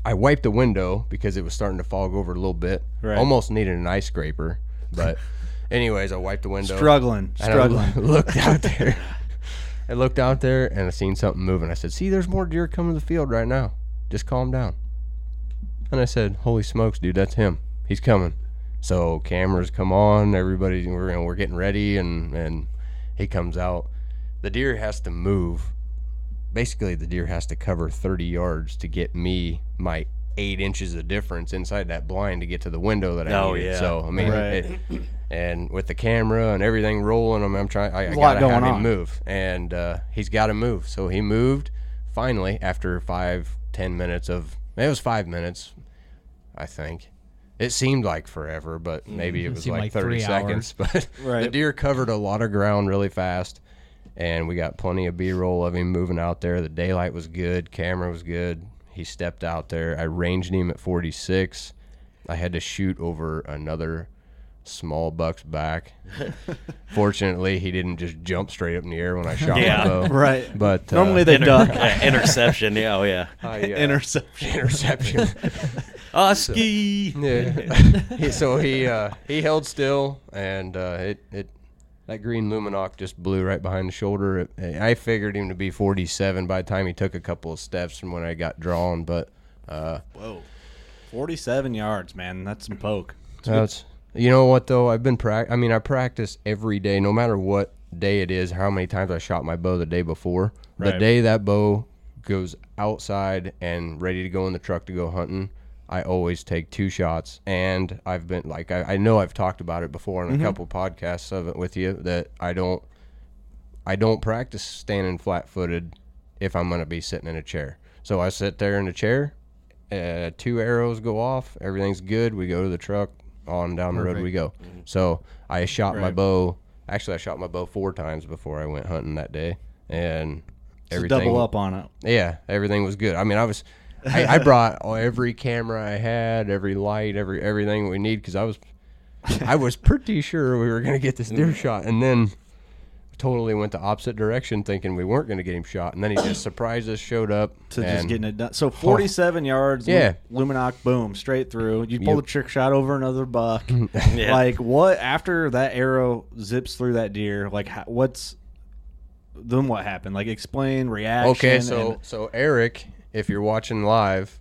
I wiped the window because it was starting to fog over a little bit. Right. Almost needed an ice scraper, but [LAUGHS] anyways, I wiped the window. Struggling, and I struggling. loo- [LAUGHS] looked out there. [LAUGHS] I looked out there and I seen something moving. I said, "See, there's more deer coming to the field right now. Just calm down." And I said, "Holy smokes, dude, that's him. He's coming." So cameras come on. Everybody, we're you know, we're getting ready, and and he comes out. The deer has to move. Basically, the deer has to cover 30 yards to get me my eight inches of difference inside that blind to get to the window that I Oh, needed. yeah. So I mean, Right. it- and with the camera and everything rolling, I'm, I'm trying. I, I There's a lot gotta have going him on. move, and uh, he's got to move. So he moved finally after five, ten minutes of. It was five minutes, I think. It seemed like forever, but maybe it was seemed like, like 30 three seconds. [LAUGHS] But the Right. deer covered a lot of ground really fast, and we got plenty of B-roll of him moving out there. The daylight was good, camera was good. He stepped out there. I ranged him at 46. I had to shoot over another small buck's back. [LAUGHS] Fortunately, he didn't just jump straight up in the air when I shot Yeah. my bow. [LAUGHS] Right. But uh, Normally they Inter- duck. interception. Yeah, oh yeah. I, uh, Interception. interception. Husky. Yeah. [LAUGHS] He- so he uh, he held still, and uh, it it that green Lumenok just blew right behind the shoulder. It, I figured him to be 47 by the time he took a couple of steps from when I got drawn, but uh, Whoa. 47 yards, man. That's some poke. that's you know what though I've been prac. I mean I practice every day, no matter what day it is. How many times I shot my bow the day before. The Right. day that bow goes outside and ready to go in the truck to go hunting. I always take two shots, and I've been like I, I know I've talked about it before in a couple podcasts of it with you that I don't I don't practice standing flat footed if I'm gonna be sitting in a chair. So I sit there in a chair, uh, two arrows go off, everything's good. We go to the truck, on down the road we go. So I shot my bow. Actually, I shot my bow four times before I went hunting that day, and Just everything double up on it. yeah, everything was good. I mean, I was, I, I brought every camera I had, every light, every everything we need because I was, I was pretty sure we were gonna get this deer mm. shot, and then totally went the opposite direction, thinking we weren't gonna get him shot, and then he just [COUGHS] surprised us, showed up To just getting it done. So 47 yards. Yeah. Lumenok, boom, straight through. You pull Yep. the trick shot over another buck. [LAUGHS] Yeah. Like, what, after that arrow zips through that deer, like, what's, then what happened? Like, explain reaction. Okay, so and- so Eric, if you're watching live,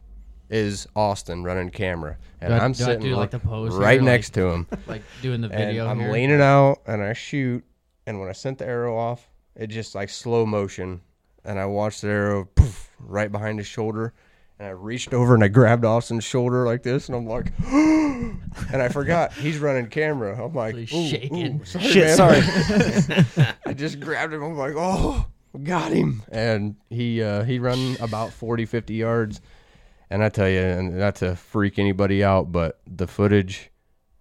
is Austin running camera, and Do I- I'm do I sitting do, like, like, the pose right here, next like- to him. [LAUGHS] like doing the and video I'm here? leaning out and I shoot, and when I sent the arrow off, it just like slow motion, and I watched the arrow poof right behind his shoulder, and I reached over and I grabbed Austin's shoulder like this, and I'm like, [GASPS] and I forgot he's running camera. I'm like, He's "Ooh, shaking. ooh, sorry, Shit, man." sorry. [LAUGHS] [LAUGHS] I just grabbed him. I'm like, oh, got him. And he uh, he run about 40, 50 yards. And I tell you, and not to freak anybody out, but the footage,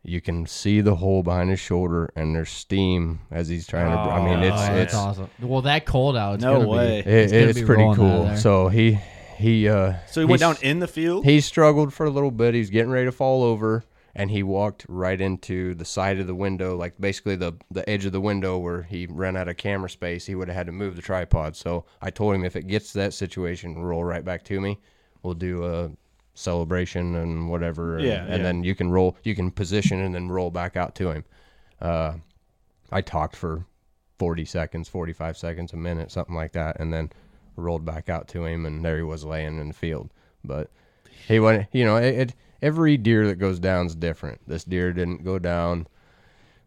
you can see the hole behind his shoulder, and there's steam as he's trying to. I mean, Oh, it's that's it's awesome. Well, that cold out. It's No gonna way. Be, it, it's, gonna it's be pretty rolling out of cool. there. So he he uh So he went he's- down in the field? he struggled for a little bit. He's getting ready to fall over, and he walked right into the side of the window, like basically the the edge of the window where he ran out of camera space. He would have had to move the tripod. So I told him if it gets to that situation, roll right back to me. We'll do a celebration and whatever. and- Yeah, and yeah. then you can roll, you can position and then roll back out to him. Uh, I talked for 40 seconds, 45 seconds, a minute, something like that, and then rolled back out to him, and there he was laying in the field. But he went, you know, it, it every deer that goes down is different. This deer didn't go down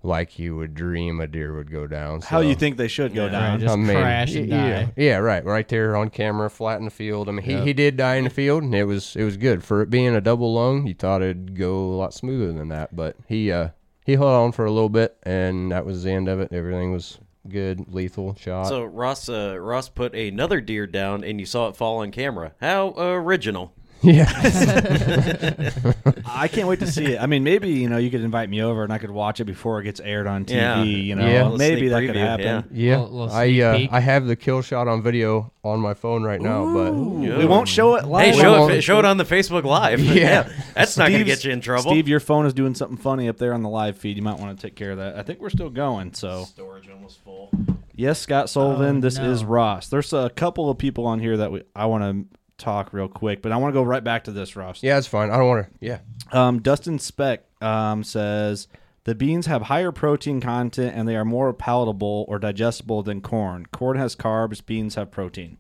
like you would dream a deer would go down. How so- you think they should go down? just crash and yeah, die. yeah, right, right there on camera, flat in the field. I mean, he, Yep. he did die in the field, and it was it was good for it being a double lung. You thought it'd go a lot smoother than that, but he uh he held on for a little bit, and that was the end of it. Everything was good, lethal shot. So Ross uh, Ross put another deer down, and you saw it fall on camera. How original! Yeah, [LAUGHS] I can't wait to see it. I mean, maybe you know you could invite me over and I could watch it before it gets aired on TV. Yeah. You know, Yeah. maybe Sneak that could preview, happen. yeah. yeah. Little- little I sneak uh, peek. I have the kill shot on video on my phone right now, but We won't show it live. Hey, show it, show it on the Facebook Live. [LAUGHS] Yeah. that's not going to Steve's- get you in trouble. Steve, your phone is doing something funny up there on the live feed. You might want to take care of that. I think we're still going. So storage almost full. yes, Scott Sullivan. Oh, this no. is Ross. There's a couple of people on here that we, I want to talk real quick, but I want to go right back to this, Ross. yeah, it's fine. I don't want to. Yeah, Um, Dustin Speck um, says the beans have higher protein content and they are more palatable or digestible than corn. Corn has carbs, beans have protein.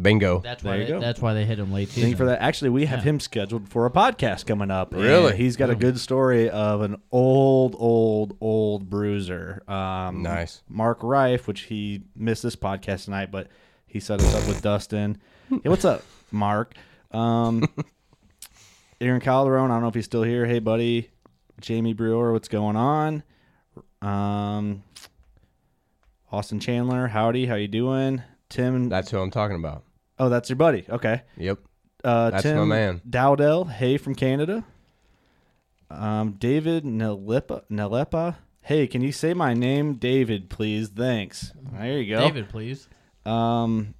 bingo. That's There why. you They, go. that's why they hit him late season. Thank you for that. Actually, we have Yeah. him scheduled for a podcast coming up. and Really? He's got a good story of an old, old, old bruiser. Um, Nice. Mark Rife, which he missed this podcast tonight, but he set us up with Dustin. Hey, what's up, Mark? Um, [LAUGHS] Aaron Calderon, I don't know if he's still here. Hey, buddy. Jamie Brewer, what's going on? Um, Austin Chandler, howdy, how you doing? Tim, That's who I'm talking about. oh, that's your buddy. Okay. Yep. Uh, That's Tim my man. Dowdell, hey from Canada. Um, David Nalepa, Nalepa, hey, can you say my name, David, please? Thanks. There you go. David, please. Um,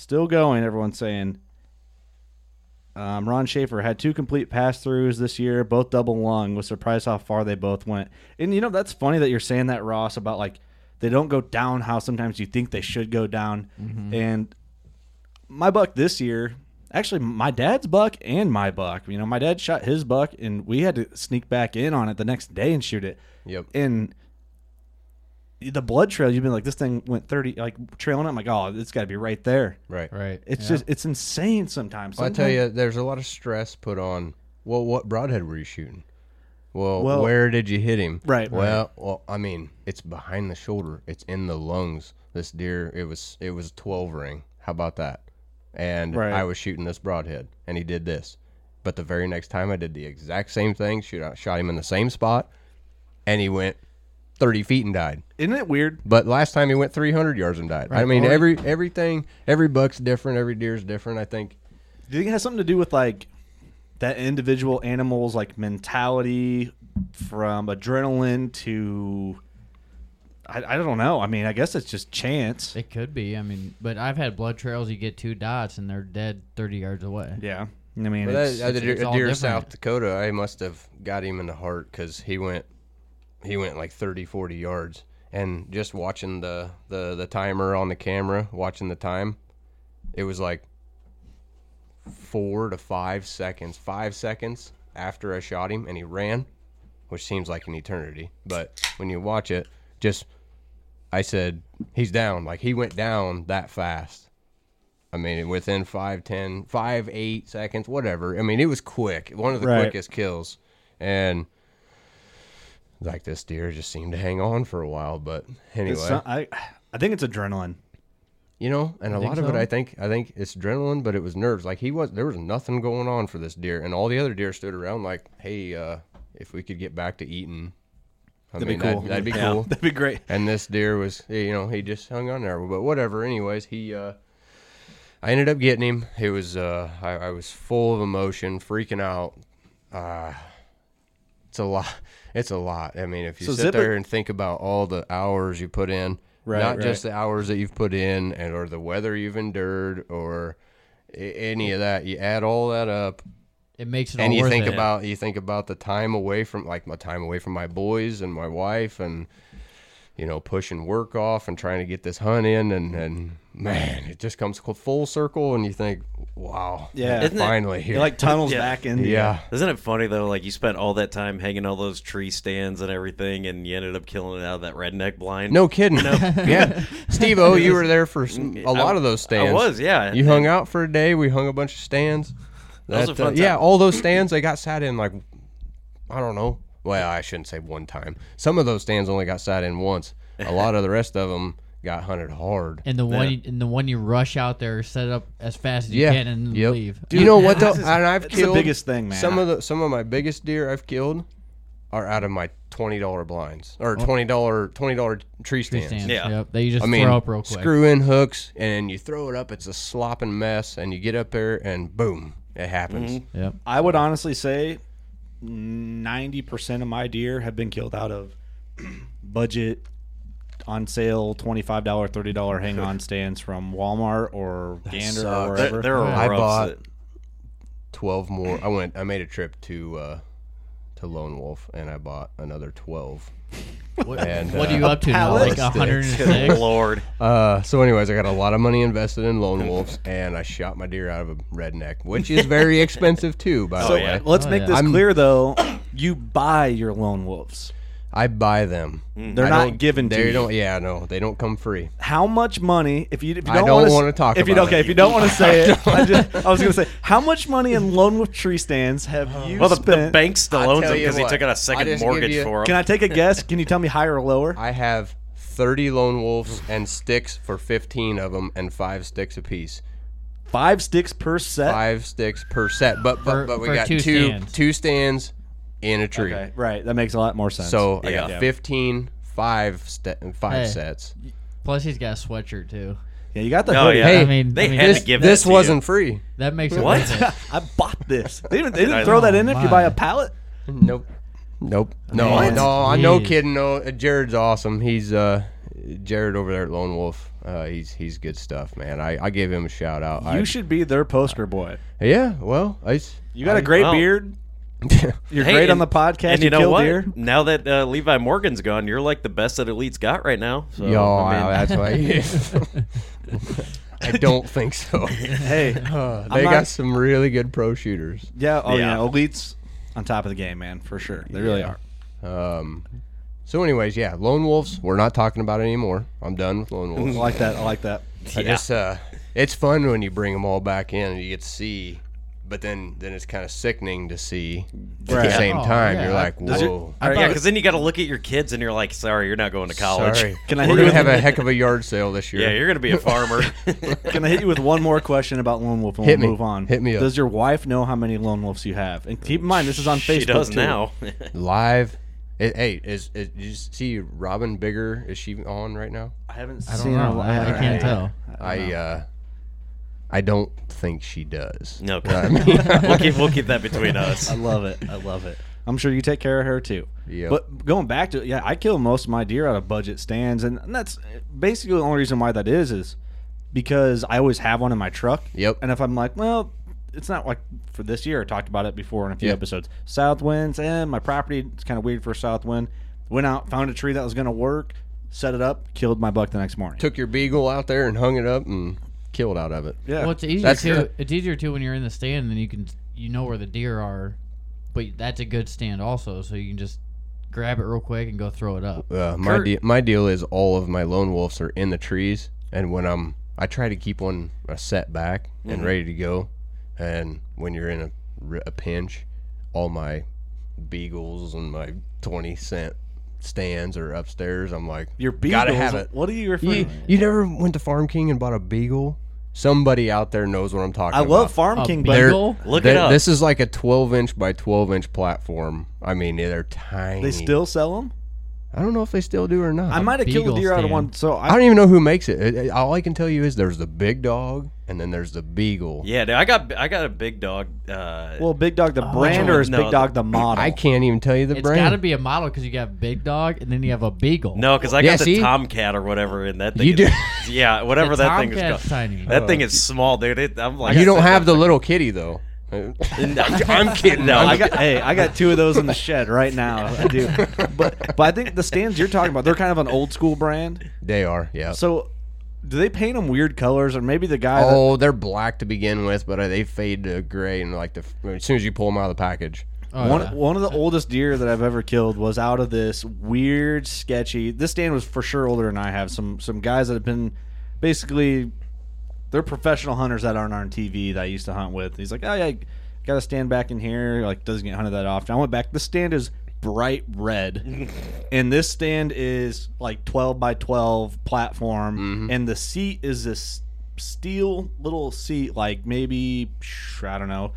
still going. Everyone's saying. Um, Ron Schaefer had two complete pass throughs this year, both double lung. Was surprised how far they both went. And you know that's funny that you're saying that, Ross, about like they don't go down how sometimes you think they should go down. And my buck this year, actually my dad's buck and my buck. You know, my dad shot his buck, and we had to sneak back in on it the next day and shoot it. Yep. And the blood trail, you've been like, this thing went 30, like trailing. I'm like, oh, it's got to be right there. Right. Right. It's Yeah. just, it's insane sometimes. Well, I tell you, there's a lot of stress put on. Well, what broadhead were you shooting? Well, Well- where did you hit him? Right, Well, well, I mean, it's behind the shoulder. It's in the lungs. This deer, it was it was a 12 ring. How about that? And Right. I was shooting this broadhead, and he did this. But the very next time, I did the exact same thing. Shoot, I shot him in the same spot, and he went 30 feet and died. Isn't it weird? But last time he went 300 yards and died. I mean, Or- every everything, every buck's different. Every deer's different. I think. Do you think it has something to do with like that individual animal's like mentality from adrenaline to I, I don't know. I mean, I guess it's just chance. It could be. I mean, but I've had blood trails. You get two dots and they're dead thirty yards away. Yeah. I mean, But it's, that, uh, the it's- deer, it's a all deer different. South Dakota, I must have got him in the heart because he went, he went like 30, 40 yards, and just watching the, the the timer on the camera, watching the time, it was like four to five seconds, five seconds after I shot him, and he ran, which seems like an eternity. But when you watch it, just I said he's down, like he went down that fast. I mean, within five, ten, five, eight seconds, whatever. I mean, it was quick. One of the Right. quickest kills. And like this deer just seemed to hang on for a while. But anyway, it's not- I I think it's adrenaline. you know, and a lot of it. I think, I think it's adrenaline, but it was nerves. Like he was, there was nothing going on for this deer, and all the other deer stood around like, hey, uh, if we could get back to eating, I That'd mean, be cool. That'd, that'd be Yeah, cool. That'd be great. And this deer was, you know, he just hung on there. But whatever. Anyways, he, uh, I ended up getting him. It was, uh, I, I was full of emotion, freaking out. Uh, it's a lot. It's a lot. I mean, if you So sit zip it- there and think about all the hours you put in, Right, not just the hours that you've put in, and or the weather you've endured, or any of that, you add all that up. it makes it and all you think it. about you think about the time away from like my time away from my boys and my wife and you know pushing work off and trying to get this hunt in and and man it just comes full circle and you think wow Yeah. Isn't it- finally It here like tunnels Yeah. back in. yeah Isn't it funny though? Like you spent all that time hanging all those tree stands and everything, and you ended up killing it out of that redneck blind. no kidding [LAUGHS] yeah Steve O you were there for some, [LAUGHS] a lot of those stands I was, yeah. you hung out for a day we hung a bunch of stands That was a uh, fun yeah time. all those stands they got sat in like I don't know well I shouldn't say one time some of those stands only got sat in once a lot of the rest of them got hunted hard and the one, Yeah. you, and the one you rush out there, set it up as fast as you Yeah. can, and Yep. leave. you know what though? this is- and I've it's the killed biggest thing, man. Some of the some of my biggest deer I've killed are out of my twenty dollar blinds or twenty dollar twenty dollar tree Tree stands. stands. Yeah. Yep. That you just I mean, throw up real quick. screw in hooks and you throw it up. It's a slopping mess, and you get up there and boom, it happens. Mm-hmm. Yep. I would honestly say ninety percent of my deer have been killed out of [CLEARS THROAT] budget on sale twenty five dollar, thirty dollar hang on [LAUGHS] stands from Walmart or Gander sucks. or wherever. there are I bought that- twelve more. I went. I made a trip to uh, to Lone Wolf, and I bought another twelve. [LAUGHS] What, And, what uh, are you up to now? Like of hundred and sticks. [LAUGHS] six. Lord. Uh, so, anyways, I got a lot of money invested in lone wolves, and I shot my deer out of a redneck, which is very expensive too. By So the way, let's Oh, make yeah. this I'm- clear though. [COUGHS] You buy your lone wolves. I buy them. Mm. They're I not don't- given to They you. don't. Yeah, no, they don't come free. How much money? If you, if you don't, don't wanna, wanna s- talk If you about don't, okay, it. if you don't want to [LAUGHS] say it, I, just, I was going to say, how much money in lone wolf tree stands have oh. you Well, the, banks the spent? bank still I'll owns tell them you because he what, took out a second just give mortgage you- for them. Can I take a guess? Can you tell me higher or lower? I have thirty lone wolves and sticks for fifteen of them, and five sticks apiece. Five sticks per set. Five sticks per set, but but, For- but we for got two two stands. two stands in a tree. Okay, right. That makes a lot more sense. So I Yeah. got 15, five st- five Hey. sets. Plus, he's got a sweatshirt too. yeah, you got the Oh, hoodie. yeah. Hey, I mean, they I mean, had This, to give this that to you. wasn't free. that makes it What? worth it. [LAUGHS] I bought this. They didn't, they didn't throw that know. in if you buy a pallet. Nope. Nope. No, Man. no, I'm no Jeez. kidding. No, Jared's awesome. He's uh, Jared over there at Lone Wolf. Uh, he's he's good stuff, man. I, I gave him a shout out. You I, should be their poster boy. yeah. Well, I. s- You got I- a great well- beard. You're Hey, great on the podcast. And you, know kill what? deer. Now that uh, Levi Morgan's gone, you're like the best that Elite's got right now. So, Yo, I mean, that's why. [LAUGHS] I don't think so. Hey, [LAUGHS] Uh, I'm they not- got some really good pro shooters. yeah, oh yeah. Yeah. elites on top of the game, man, for sure. They really are. Um, so, anyways, yeah, lone wolves. We're not talking about it anymore. I'm done with lone [LAUGHS] I wolves. like that. I like that. I just, uh, it's fun when you bring them all back in and you get to see, but then then it's kind of sickening to see at Right. the same Oh, time. yeah. You're like, Does your- whoa. I yeah, because then you got to look at your kids and you're like, sorry, you're not going to college. Sorry. Can I We're gonna have a heck of a yard sale this year. Yeah, you're going to be a [LAUGHS] farmer. Can I hit you with one more question about lone wolf and Hit we'll me. move on? Hit me up. Does your wife know how many lone wolves you have? And keep in mind, this is on Facebook she does too. now. [LAUGHS] Live. It, hey, is, is did you see Robin Bigger? Is she on right now? I haven't I don't seen her. know. I, I can't tell. I uh, I don't think she does. no, I mean- [LAUGHS] we'll keep we'll keep that between [LAUGHS] us. I love it. I love it. I'm sure you take care of her too. Yeah. But going back to yeah, I kill most of my deer out of budget stands, and that's basically the only reason why that is is because I always have one in my truck. Yep. And if I'm like, well, it's not like for this year. I talked about it before in a few Yep. episodes. South winds, and my property it's kind of weird for a south wind. Went out, found a tree that was going to work, set it up, killed my buck the next morning. Took your beagle out there and hung it up and killed out of it. yeah. Well, it's easier That's too. good. It's easier too when you're in the stand, and then you can you know where the deer are, but that's a good stand also, so you can just grab it real quick and go throw it up. Uh, my Kurt- de- my deal is all of my lone wolves are in the trees, and when I'm I try to keep one a set back and ready to go, and when you're in a, r- a pinch, all my beagles and my twenty cent stands or upstairs. I'm like, your beagles. gotta have it. What are you referring? You, you never went to Farm King and bought a beagle? Somebody out there knows what I'm talking about. I about. love Farm King, beagle? but They're- Beagle? Look they're- it up. This is like a 12 inch by 12 inch platform. I mean, they're tiny. they still sell them. I don't know if they still do or not. I might have killed a beagle deer out of stand. one. So I I, don't even know who makes it. It- it- All I can tell you is there's the big dog and then there's the beagle. Yeah, dude, I got I got a big dog. Uh, well, Big Dog the brand or is No, Big Dog the model? I can't even tell you the It's brand. got to be a model because you got big dog and then you have a beagle. no, because I Yeah, got the see? Tomcat or whatever, and that thing. You is, do? Yeah, whatever The that thing is Tomcat's called. tiny. That thing is small, dude. It, I'm like, you don't have the little kitty though. I'm kidding. No, I got hey, I got two of those in the [LAUGHS] shed right now. I do, but but I think the stands you're talking about, they're kind of an old school brand. They are, yeah. So, do they paint them weird colors, or maybe the guy? that- Oh, they're black to begin with, but uh, they fade to gray and like the as soon as you pull them out of the package. Oh, one yeah. one of the oldest deer that I've ever killed was out of this weird, sketchy. This stand was for sure older than I have. Some some guys that have been basically they're professional hunters that aren't on TV that I used to hunt with. He's like, oh yeah, got to stand back in here. Like doesn't get hunted that often. I went back. The stand is bright red, [LAUGHS] and this stand is like twelve by twelve platform, Mm-hmm. and the seat is this steel little seat, like maybe I don't know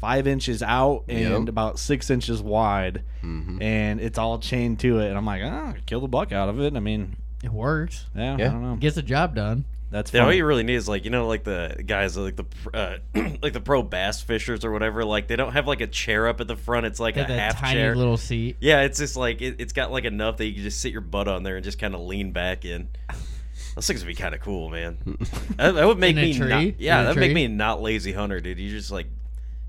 five inches out and Yep. Mm-hmm. about six inches wide, and it's all chained to it. And I'm like, oh, kill the buck out of it. I mean, It works. yeah, Yeah. I don't know. Gets the job done. That's Yeah, all you really need is like you know like the guys like the uh, [CLEARS THROAT] like the pro bass fishers or whatever. Like they don't have like a chair up at the front. It's like a half tiny chair. little seat. Yeah, it's just like it, it's got like enough that you can just sit your butt on there and just kind of lean back in. Those things would be kind of cool, man. [LAUGHS] that, that would make me not. Yeah, that'd make me not lazy hunter, dude. You just like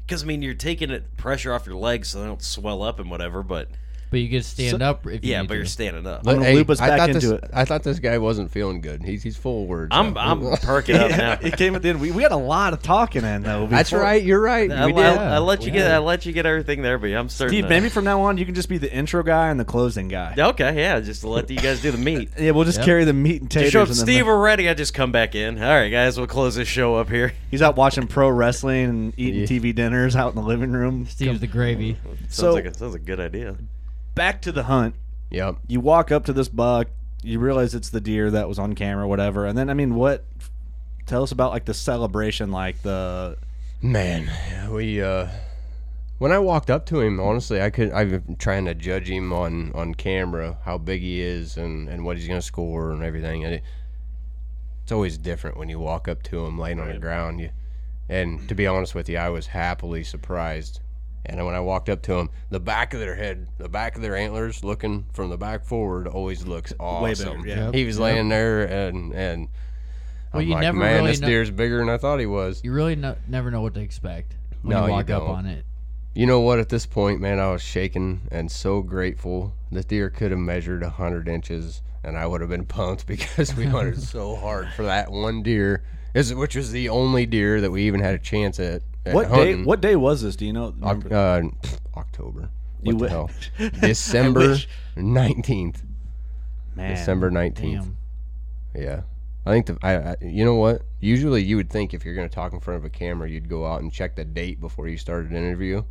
because I mean you're taking it pressure off your legs so they don't swell up and whatever. But But you get to stand So- up if you yeah, need but you're standing up. I'm gonna loop us I back thought into this, it. I thought this guy wasn't feeling good. He's he's full of words. I'm now. I'm [LAUGHS] perking up now. [LAUGHS] it came at the end. We, we had a lot of talking in though. That's before- right. You're right. I, we I- did. I let you get I let you get everything there, but I'm starting. Steve, to, maybe from now on you can just be the intro guy and the closing guy. [LAUGHS] Okay, yeah, just to let you guys do the meat. Yeah, we'll just Yep. carry the meat and taters. Just show up, and then Steve, the- we're ready. I just come back in. All right, guys, we'll close this show up here. he's out watching pro wrestling and eating Yeah. TV dinners out in the living room. Steve's the gravy. Sounds So- like a, sounds like a good idea. Back to the hunt. Yep. You walk up to this buck. You realize it's the deer that was on camera, whatever. And then, I mean, what? Tell us about like the celebration, like the Man, we uh when I walked up to him, honestly, I could I've been trying to judge him on on camera how big he is and and what he's going to score and everything. And it, it's always different when you walk up to him laying on the ground. You and to be honest with you, I was happily surprised. And when I walked up to him, the back of their head, the back of their antlers, looking from the back forward, always looks awesome. bigger, yeah. He was laying there, and and Well, I'm you like, never man, really this know- deer's bigger than I thought he was. You really no, never know what to expect when No, you you walk up on it. You know what? At this point, man, I was shaking and so grateful. The deer could have measured a hundred inches, and I would have been pumped [LAUGHS] because we hunted so hard for that one deer, is which was the only deer that we even had a chance at. at what day? What day was this? Do you know? Oc- uh, October. What You the hell? [LAUGHS] December nineteenth. Man, December nineteenth. Yeah. I think the I, I you know what? Usually you would think if you're going to talk in front of a camera, you'd go out and check the date before you started an interview.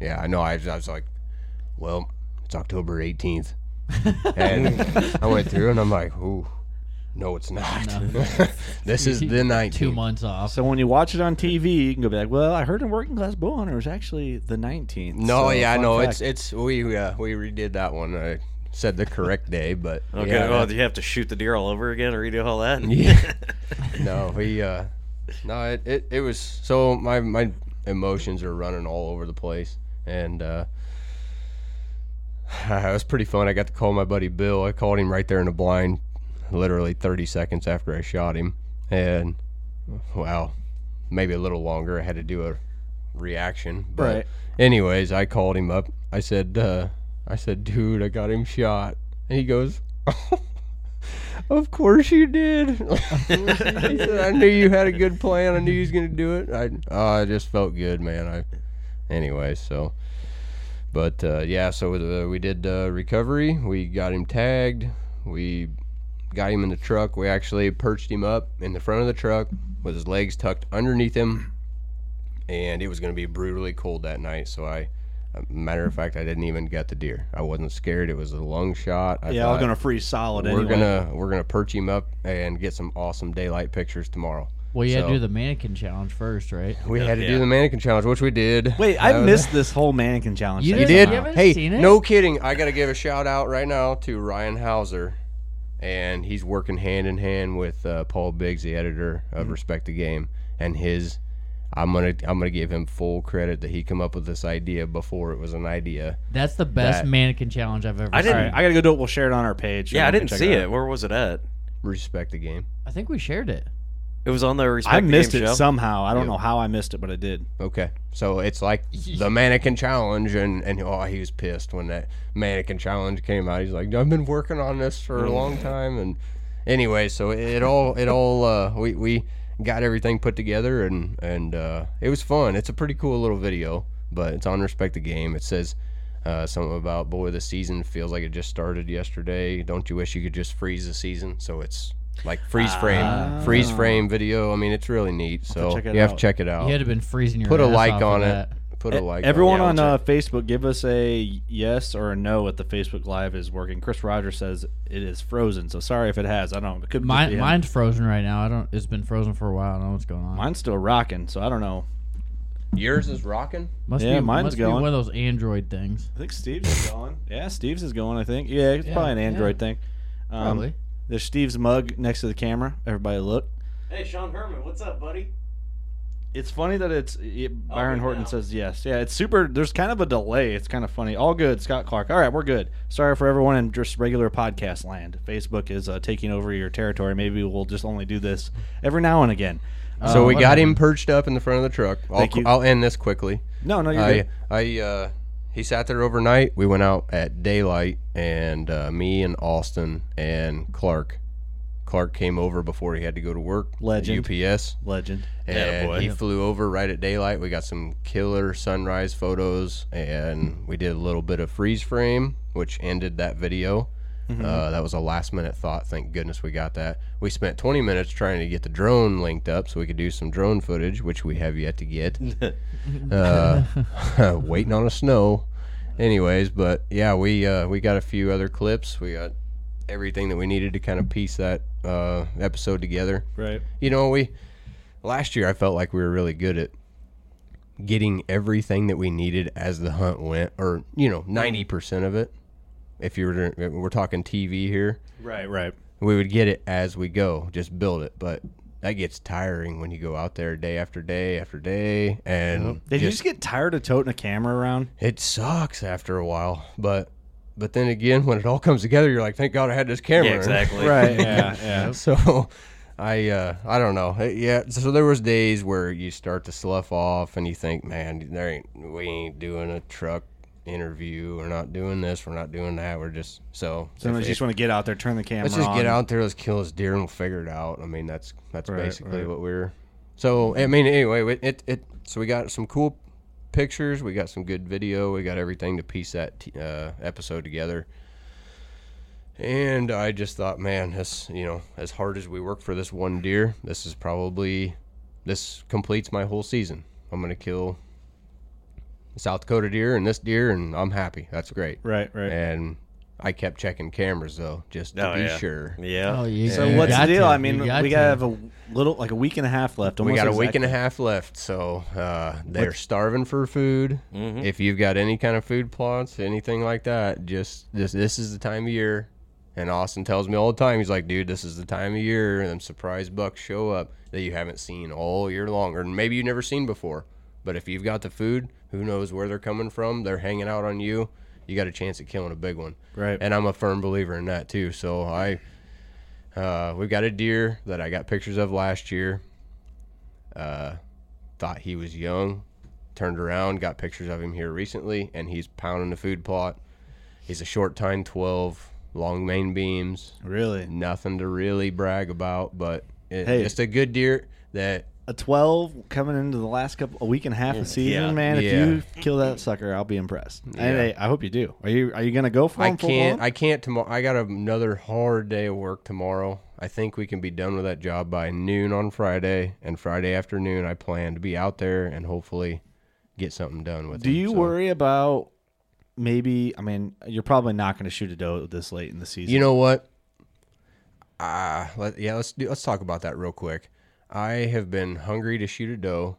Yeah, I know. I was, I was like, well, it's October 18th. [LAUGHS] and I went through and I'm like, ooh, no, it's not. [LAUGHS] [LAUGHS] this is the 19th. Two months off. So when you watch it on TV, you can go back. Well, I heard in Working Class Bow Hunter it was actually the 19th. No, So, yeah, I fun know. fact. It's it's we uh, we redid that one. I said the correct day, but [LAUGHS] Okay, yeah, well, do you have to shoot the deer all over again or redo all that? Yeah. no, we uh no, it, it, it was so my my emotions are running all over the place and uh [SIGHS] it was pretty fun. I got to call my buddy Bill. I called him right there in the blind literally 30 seconds after I shot him and wow, maybe a little longer. I had to do a reaction. But Right. anyways, I called him up. I said uh I said, "Dude, I got him shot." And he goes, [LAUGHS] Of course you did. [LAUGHS] he said, I knew you had a good plan. I knew you was gonna do it. I oh, I just felt good, man. I anyway, so but uh, yeah, so uh, we did uh, recovery. We got him tagged. We got him in the truck. We actually perched him up in the front of the truck with his legs tucked underneath him, and it was going to be brutally cold that night. So I, uh, matter of fact, I didn't even get the deer. I wasn't scared. It was a lung shot. I yeah, all thought, gonna freeze solid. we're anyway. gonna we're gonna perch him up and get some awesome daylight pictures tomorrow. Well, you had to do the mannequin challenge first, right? We had to Yeah. do the mannequin challenge, which we did. Wait, I That was- missed this whole mannequin challenge. You You didn't- did? somehow. haven't Hey, seen it? no kidding. I got to give a shout out right now to Ryan Hauser, and he's working hand in hand with uh, Paul Biggs, the editor Mm-hmm. of Respect the Game, and his. I'm gonna I'm gonna give him full credit that he come up with this idea before it was an idea. That's the best That- mannequin challenge I've ever I seen. All right, I gotta go do it. We'll share it on our page. Yeah, I didn't see check it. Where was it at? Respect the Game. I think we shared it. It was on the I Respect the missed Game it show. somehow. I don't Yeah. know how I missed it, but I did. Okay, so it's like [LAUGHS] the mannequin challenge, and and oh, he was pissed when that mannequin challenge came out. He's like, I've been working on this for a long time, and anyway, so it all it all uh, we we got everything put together, and and uh, it was fun. It's a pretty cool little video, but it's on respect the game. It says. Uh, something about boy, the season feels like it just started yesterday. Don't you wish you could just freeze the season? So it's like freeze frame, freeze frame video. I mean, it's really neat. So check it you have to check it out You had to been freezing your put a ass like off on it. that. Put a like. Everyone on, on uh, Facebook, give us a yes or a no if the Facebook Live is working. Chris Rogers says it is frozen, so sorry if it has. I don't. It could just be him. mine's frozen right now. I don't. It's been frozen for a while. I don't know what's going on. Mine's still rocking, so I don't know. Yours is rocking. must yeah, be, mine's must be going. one of those Android things. I think Steve's is [LAUGHS] going. Yeah, Steve's is going. I think. Yeah, it's Yeah, probably an yeah. Android thing. Um, Probably. There's Steve's mug next to the camera. Everybody look. Hey, Sean Herman, what's up, buddy? It's funny that it's it, Byron Horton now. says yes. Yeah, it's super. There's kind of a delay. It's kind of funny. All good, Scott Clark. All right, we're good. Sorry for everyone in just regular podcast land. Facebook is uh, taking over your territory. Maybe we'll just only do this every now and again. So Uh, we got him perched up in the front of the truck. I'll, Thank you. I'll end this quickly. No, no, you're I, good. I, uh, he sat there overnight. We went out at daylight, and uh, me and Austin and Clark. Clark came over before he had to go to work. Legend. UPS. Legend. And Attaboy. he flew over right at daylight. We got some killer sunrise photos, and we did a little bit of freeze frame, which ended that video. Mm-hmm. Uh, that was a last minute thought. Thank goodness we got that. We spent 20 minutes trying to get the drone linked up so we could do some drone footage, which we have yet to get. [LAUGHS] uh, [LAUGHS] waiting on a snow. Anyways, but yeah, we uh, we got a few other clips. We got everything that we needed to kind of piece that uh, episode together Right. you know, we last year I felt like we were really good at getting everything that we needed as the hunt went, or you know, ninety percent of it. If you were, to, we're talking TV here, Right. Right. we would get it as we go, just build it. But that gets tiring when you go out there day after day after day, and Did you just get tired of toting a camera around? it sucks after a while. But but then again, when it all comes together, you're like, thank God I had this camera. Yeah, exactly. [LAUGHS] Right. Yeah. Yeah. [LAUGHS] So I uh I don't know. Yeah, so there was days where you start to slough off and you think, man, there ain't we ain't doing a truck interview. We're not doing this. We're not doing that. We're just so. Sometimes you just want to get out there, turn the camera. let's just on. get out there. Let's kill this deer and we'll figure it out. I mean, that's that's Right, basically right. what we're. So I mean, anyway, it, it it so we got some cool pictures. We got some good video. We got everything to piece that t- uh, episode together. And I just thought, man, this you know, as hard as we work for this one deer, this is probably this completes my whole season. I'm gonna kill South Dakota deer and this deer, and I'm happy. That's great. Right. Right. And I kept checking cameras though, just to Oh, be yeah. sure. Yeah. Oh, you, So you what's the deal? to. I mean, You we got gotta to. have a little, like a week and a half left. We almost got a week and a half left, so uh, they're starving for food. If you've got any kind of food plots, anything like that, just this this is the time of year. And Austin tells me all the time, he's like, dude, this is the time of year, and them surprise bucks show up that you haven't seen all year long, or maybe you've never seen before. But if you've got the food, who knows where they're coming from? They're hanging out on you. You got a chance at killing a big one. Right. And I'm a firm believer in that too. So I, uh, we've got a deer that I got pictures of last year. Uh, thought he was young. Turned around, got pictures of him here recently, and he's pounding the food plot. He's a short tine 12, long main beams. Really, Nothing to really brag about, but it, Hey. just a good deer that a twelve coming into the last couple, a week and a half of season, Yeah. man. If Yeah. you kill that sucker, I'll be impressed. And Yeah. hey, I hope you do. Are you Are you gonna go for I him full can't. blown? I can't tomorrow. I got another hard day of work tomorrow. I think we can be done with that job by noon on Friday, and Friday afternoon I plan to be out there and hopefully get something done with. It. Do him. you So, worry about maybe? I mean, you're probably not going to shoot a doe this late in the season. You know what? Ah, let, yeah. Let's do. Let's talk about that real quick. I have been hungry to shoot a doe,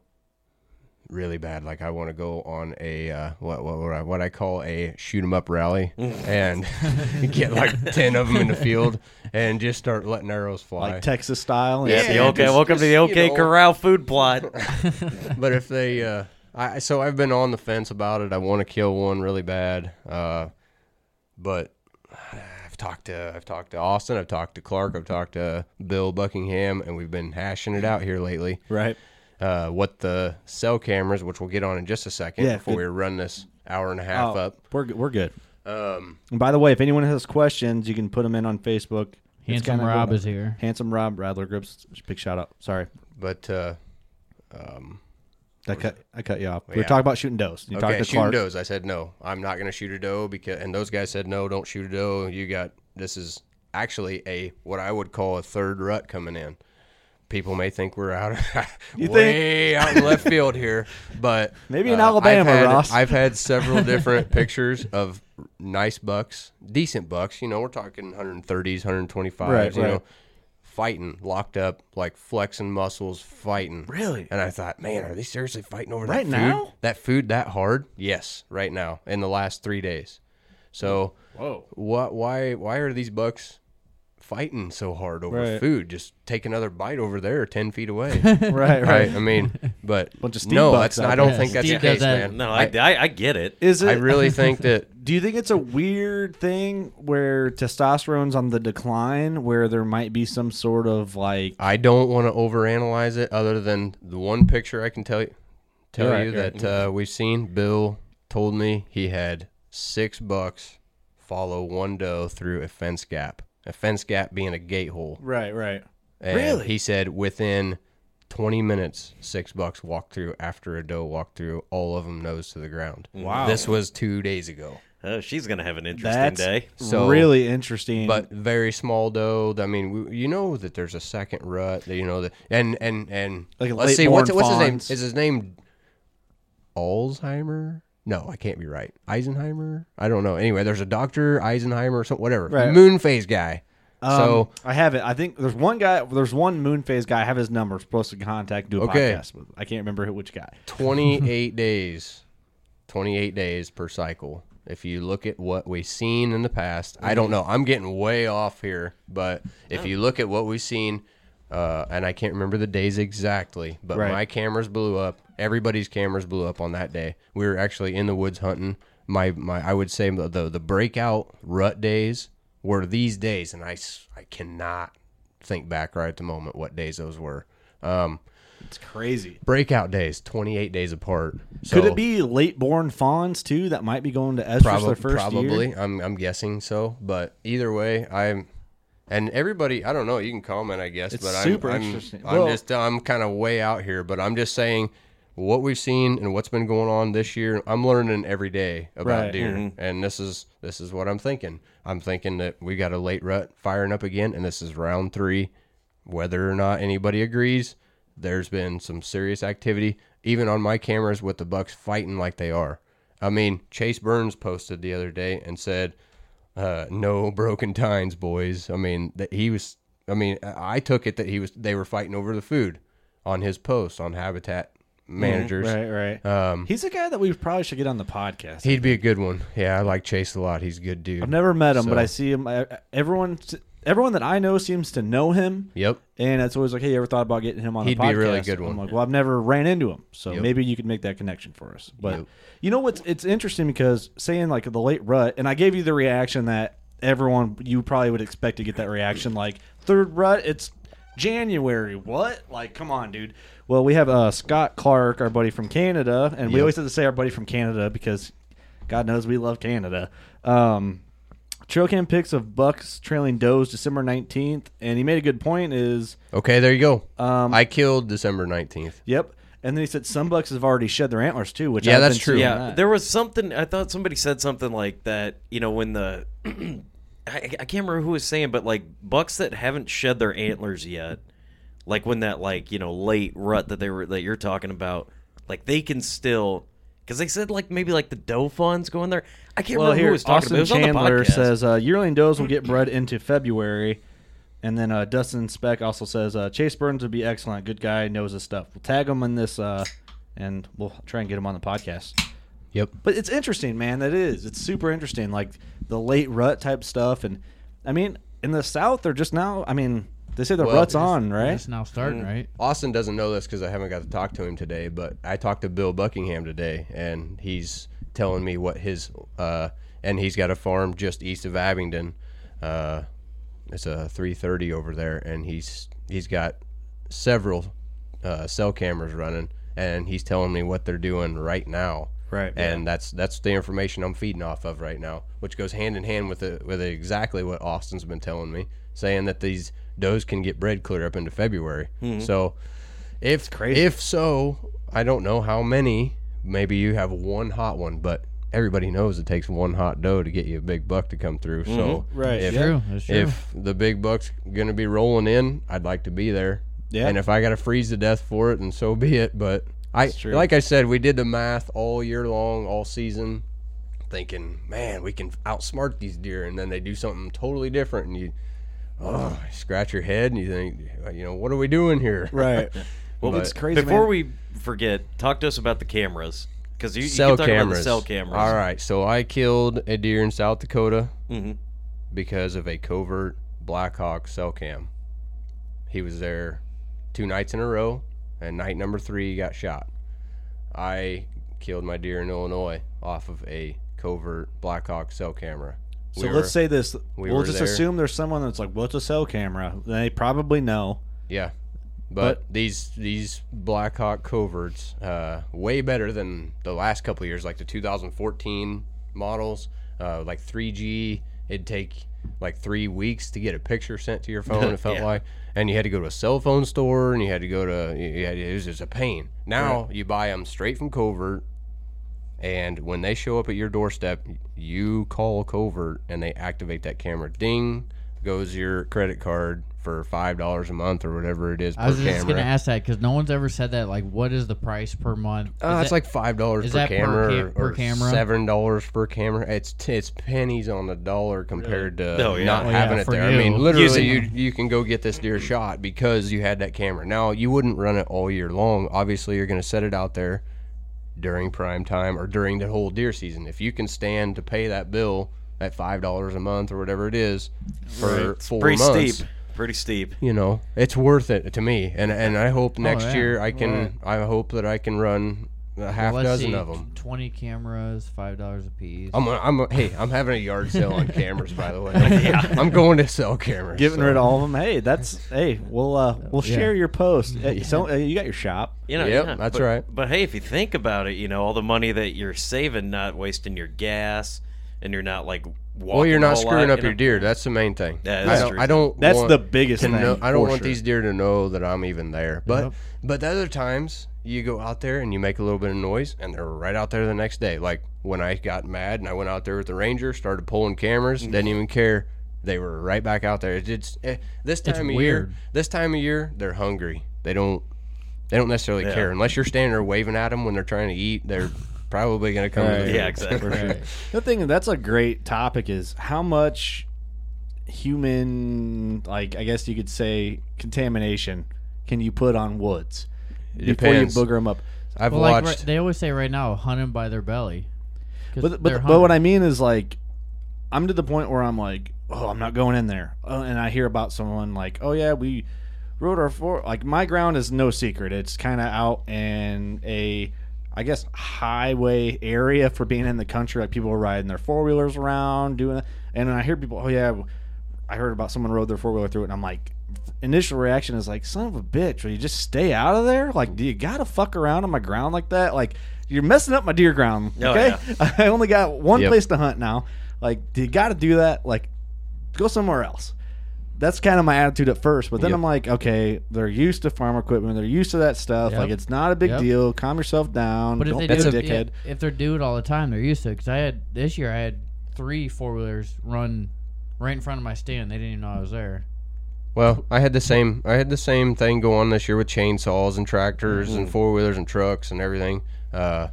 really bad. Like I want to go on a uh, what what what I, what I call a shoot 'em up rally [LAUGHS] and [LAUGHS] get like ten of them in the field and just start letting arrows fly. like Texas style. Yeah, Yeah, the OK. just- welcome to the OK know. Corral food plot. [LAUGHS] but if they, uh, I so I've been on the fence about it. I want to kill one really bad, uh, but I've talked to I've talked to Austin, I've talked to Clark, I've talked to Bill Buckingham, and we've been hashing it out here lately. Right. Uh, what the cell cameras, which we'll get on in just a second Yeah, before good. we run this hour and a half Oh, up. We're good- we're good. Um, And by the way, if anyone has questions, you can put them in on Facebook. Handsome Rob is here. Handsome Rob Radler Grips. Big shout out. Sorry, but uh, um, I cut I cut you off. We Yeah. were talking about shooting does. You okay, talked to shooting Clark. does. I said no. I'm not going to shoot a doe because, and those guys said no, don't shoot a doe. You got this is actually a what I would call a third rut coming in. People may think we're out [LAUGHS] You way out in left field here, but uh, [LAUGHS] Maybe in Alabama, I've had, Ross. I've had [LAUGHS] several different pictures of nice bucks, decent bucks. You know, we're talking 130s, 125s. Right, you right. know, fighting, locked up, like flexing muscles, fighting. Really? And I thought, man, are they seriously fighting over Right that food? now? That food that hard? Yes, right now in the last three days. So, Whoa. what? Why? Why are these bucks fighting so hard over Right. food? Just take another bite over there, ten feet away. [LAUGHS] [LAUGHS] Right, right. I mean, but Bunch of Steve no, that's out I don't there. think that's Steve the case, that. man. No, I, I, I get it. Is it? I really [LAUGHS] think that Do you think it's a weird thing where testosterone's on the decline, where there might be some sort of like I don't want to overanalyze it. Other than the one picture I can tell you, tell You're right, you you're that uh, we've seen. Bill told me he had six bucks follow one doe through a fence gap. A fence gap being a gate hole. right, right? And Really? He said within 20 minutes, six bucks walked through after a doe walked through, all of them nose to the ground. Wow. This was two days ago. Oh, she's gonna have an interesting That's day. So- really interesting. But very small doe. I mean, we, you know that there's a second rut. That, you know that, and and and Like let's see what's what's his name? Is his name Alzheimer? No, I can't be right. Eisenheimer? I don't know. Anyway, there's a doctor Eisenheimer or something. Whatever. Right. Moon phase guy. so Um, I have it. I think there's one guy. There's one moon phase guy. I have his number. Supposed to contact do a Okay. podcast with. I can't remember which guy. [LAUGHS] 28 days 28 days per cycle if you look at what we've seen in the past i don't know i'm getting way off here but if you look at what we've seen uh, and i can't remember the days exactly but Right. my cameras blew up everybody's cameras blew up on that day we were actually in the woods hunting my, my i would say the, the the breakout rut days were these days and i s- i cannot think back right at the moment what days those were um, It's crazy. breakout days 28 days apart Could it be late born fawns too that might be going to Estrus Probably, their first probably. year? I'm I'm guessing so, but either way, I'm and everybody. I don't know. You can comment, I guess, It's but super I'm, I'm, interesting. I'm Well- just I'm kind of way out here, but I'm just saying what we've seen and what's been going on this year. I'm learning every day about Right. deer, Mm-hmm. and this is this is what I'm thinking. I'm thinking that we got a late rut firing up again, and this is round three. Whether or not anybody agrees, there's been some serious activity, even on my cameras with the bucks fighting like they are. I mean, Chase Burns posted the other day and said, uh, "No broken tines, boys." I mean, that he was. I mean, I took it that he was. They were fighting over the food on his post on Habitat Managers. Right, right. Um, He's a guy that we probably should get on the podcast. he'd be a good one. Yeah, I like Chase a lot. He's a good dude. I've never met him, So- but I see him. I, everyone, everyone that I know seems to know him. Yep. And it's always like, hey, you ever thought about getting him on He'd the be podcast? a really good one. I'm like, well, I've never ran into him, so Yep. maybe you could make that connection for us. But Yep. you know what's? It's interesting because saying like the late rut, and I gave you the reaction that everyone you probably would expect to get that reaction. Like third rut, it's January. What? Like, come on, dude. Well, we have uh, Scott Clark, our buddy from Canada, and we always have to say our buddy from Canada because God knows we love Canada. Um, trail cam pics of bucks trailing does December 19th, and he made a good point is, Okay, there you go. um, I killed December nineteenth. yep. And then he said some bucks have already shed their antlers too, which Yeah, I've that's been true. seeing Yeah, that. there was something. I thought somebody said something like that. You know, when the [CLEARS THROAT] I, I can't remember who was saying, but like bucks that haven't shed their antlers yet, like when that like you know late rut that they were that you're talking about, like they can still because they said like maybe like the doe funds going there. I can't well, remember here who was talking Austin about. It was on the Chandler says uh, yearling does will get [CLEARS THROAT] bred into February, and then uh, Dustin Speck also says uh, Chase Burns would be excellent, good guy, knows his stuff. We'll tag him in this, uh, and we'll try and get him on the podcast. Yep. But it's interesting, man. That is. It's super interesting, like the late rut type stuff. And I mean, in the South, they're just now. I mean, they say the Well, rut's on, right? It's now starting, right? Austin doesn't know this because I haven't got to talk to him today, but I talked to Bill Buckingham today, and he's telling me what his uh, and he's got a farm just east of Abingdon Uh, it's a 330 over there, and he's he's got several uh, cell cameras running, and he's telling me what they're doing right now. Right, and that's that's the information I'm feeding off of right now, which goes hand in hand with it with exactly what Austin's been telling me, saying that these does can get bred clear up into February. So, if if so, I don't know how many. Maybe you have one hot one, but everybody knows it takes one hot doe to get you a big buck to come through. So, Right, if. True, that's true. if the big buck's gonna be rolling in, I'd like to be there. Yeah. And if I gotta freeze to death for it, and so be it. But I, like I said, we did the math all year long, all season, thinking, man, we can outsmart these deer, and then they do something totally different, and you, oh, you scratch your head, and you think, you know, what are we doing here? [LAUGHS] Right. Well, But- it's crazy. Before man. we forget, talk to us about the cameras because you, you cell can talk cameras. about the cell cameras. All right, so I killed a deer in South Dakota Mhm. because of a covert Blackhawk cell cam. He was there two nights in a row, and night number three he got shot. I killed my deer in Illinois off of a covert Blackhawk cell camera. So We let's were- say this. we we'll just there. assume there's someone that's like, "Well, a cell camera." They probably know. Yeah. But, these these Blackhawk coverts, uh, way better than the last couple of years, like the 2014 models, uh, like 3G. It'd take like three weeks to get a picture sent to your [LAUGHS] phone. It felt Yeah. like, and you had to go to a cell phone store, and you had to go to. You had, it was just a pain. Now you buy them straight from Covert, and when they show up at your doorstep, you call Covert, and they activate that camera. Ding goes your credit card for five dollars a month or whatever it is I was just camera. gonna ask that because no one's ever said that. Like, what is the price per month? Uh, Is it's that- like five dollars per that per camera, ca- or, per or camera? seven dollars per camera. It's t- it's pennies on the dollar compared to Oh, yeah. not Oh, yeah, having it for there. I mean, literally, you you can go get this deer shot because you had that camera. Now you wouldn't run it all year long. Obviously, you're going to set it out there during prime time or during the whole deer season. If you can stand to pay that bill at five dollars a month or whatever it is for It's four pretty months, steep. Pretty steep. you know, it's worth it to me. And and I hope oh, next yeah. year I can. Right. I hope that I can run a half Well, dozen see, of them. Twenty cameras, five dollars a piece. I'm, a, I'm a, hey, I'm having a yard sale on cameras, by the way. [LAUGHS] I'm going to sell cameras. Getting so. rid of all of them. Hey, that's hey. We'll uh we'll Yeah. share your post. Hey, so uh, you got your shop. You know, Yep, yeah, that's but- right. But hey, if you think about it, you know, all the money that you're saving, not wasting your gas, and you're not like walking Well, you're not screwing up your know? deer. That's the main thing. Yeah, I don't. true. I don't That's want the biggest thing. know- I don't want sure. these deer to know that I'm even there. But Yep. but the other times you go out there and you make a little bit of noise, and they're right out there the next day. Like when I got mad and I went out there with the ranger, started pulling cameras, Mm. didn't even care. They were right back out there. It's, it's eh, this It's time of year. weird. This time of year, they're hungry. They don't. They don't necessarily Yeah. care unless you're standing there waving at them when they're trying to eat. They're probably going to come. to Right. Yeah, food. exactly. Right. [LAUGHS] The thing that's a great topic is how much human, like I guess you could say, contamination can you put on woods before you booger them up? I've well, like watched. right, they always say right now, hunt them by their belly. But but but what. I mean is like, I'm to the point where I'm like, oh, I'm not going in there. Oh, and I hear about someone like, oh yeah, we rode our four. Like my ground is no secret. It's kind of out in a, I guess, highway area for being in the country. Like people are riding their four wheelers around, doing that. And I hear people, oh yeah, I heard about someone rode their four wheeler through it, and I'm like. Initial reaction is like, son of a bitch, will you just stay out of there? Like, do you gotta fuck around on my ground like that? Like, you're messing up my deer ground. Oh, Okay, yeah. [LAUGHS] I only got one Yep. place to hunt now. Like, do you got to do that? Like, go somewhere else. That's kind of my attitude at first, but then Yep. I'm like, okay, they're used to farm equipment. They're used to that stuff. Yep. Like, it's not a big Yep. deal. Calm yourself down. But if Don't they be do a it, dickhead. if they do it all the time, they're used to it. Because I had this year, I had three four wheelers run right in front of my stand. They didn't even know I was there. Well, I had the same I had the same thing go on this year with chainsaws and tractors Mm-hmm. and four wheelers and trucks and everything uh,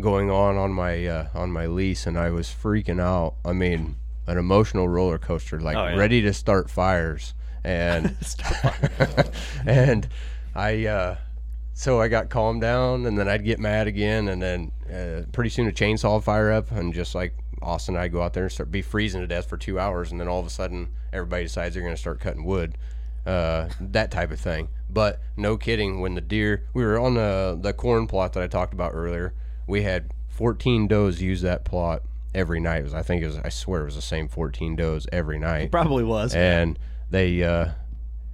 going on on my uh, on my lease, and I was freaking out. I mean, an emotional roller coaster, like Oh, yeah. ready to start fires, and [LAUGHS] [LAUGHS] and I. Uh, so I got calmed down, and then I'd get mad again, and then uh, pretty soon a chainsaw would fire up, and just like Austin and I go out there and start be freezing to death for two hours, and then all of a sudden everybody decides they're going to start cutting wood, uh, that type of thing. But no kidding, when the deer we were on the the corn plot that I talked about earlier, we had 14 does use that plot, every night. It was I think it was I swear it was the same 14 does every night. Probably was. And they uh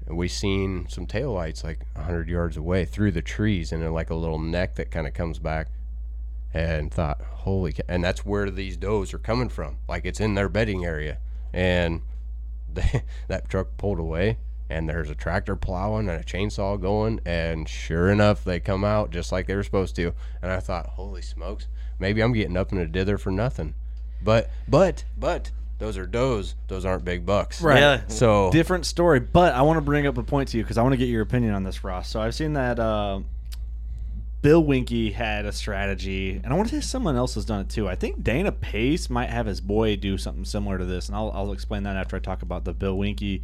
we seen some tail lights like 100 yards away through the trees and then like a little neck that kind of comes back and thought holy and that's where these does are coming from like it's in their bedding area and they, [LAUGHS] that truck pulled away and there's a tractor plowing and a chainsaw going and sure enough they come out just like they were supposed to and i thought holy smokes maybe i'm getting up in a dither for nothing but but but those are does those aren't big bucks Right. Yeah. so different story. But I want to bring up a point to you because I want to get your opinion on this, Ross. So I've seen that uh, Bill Winke had a strategy, and I want to say someone else has done it too. I think Dana Pace might have his boy do something similar to this, and I'll, I'll explain that after I talk about the Bill Winke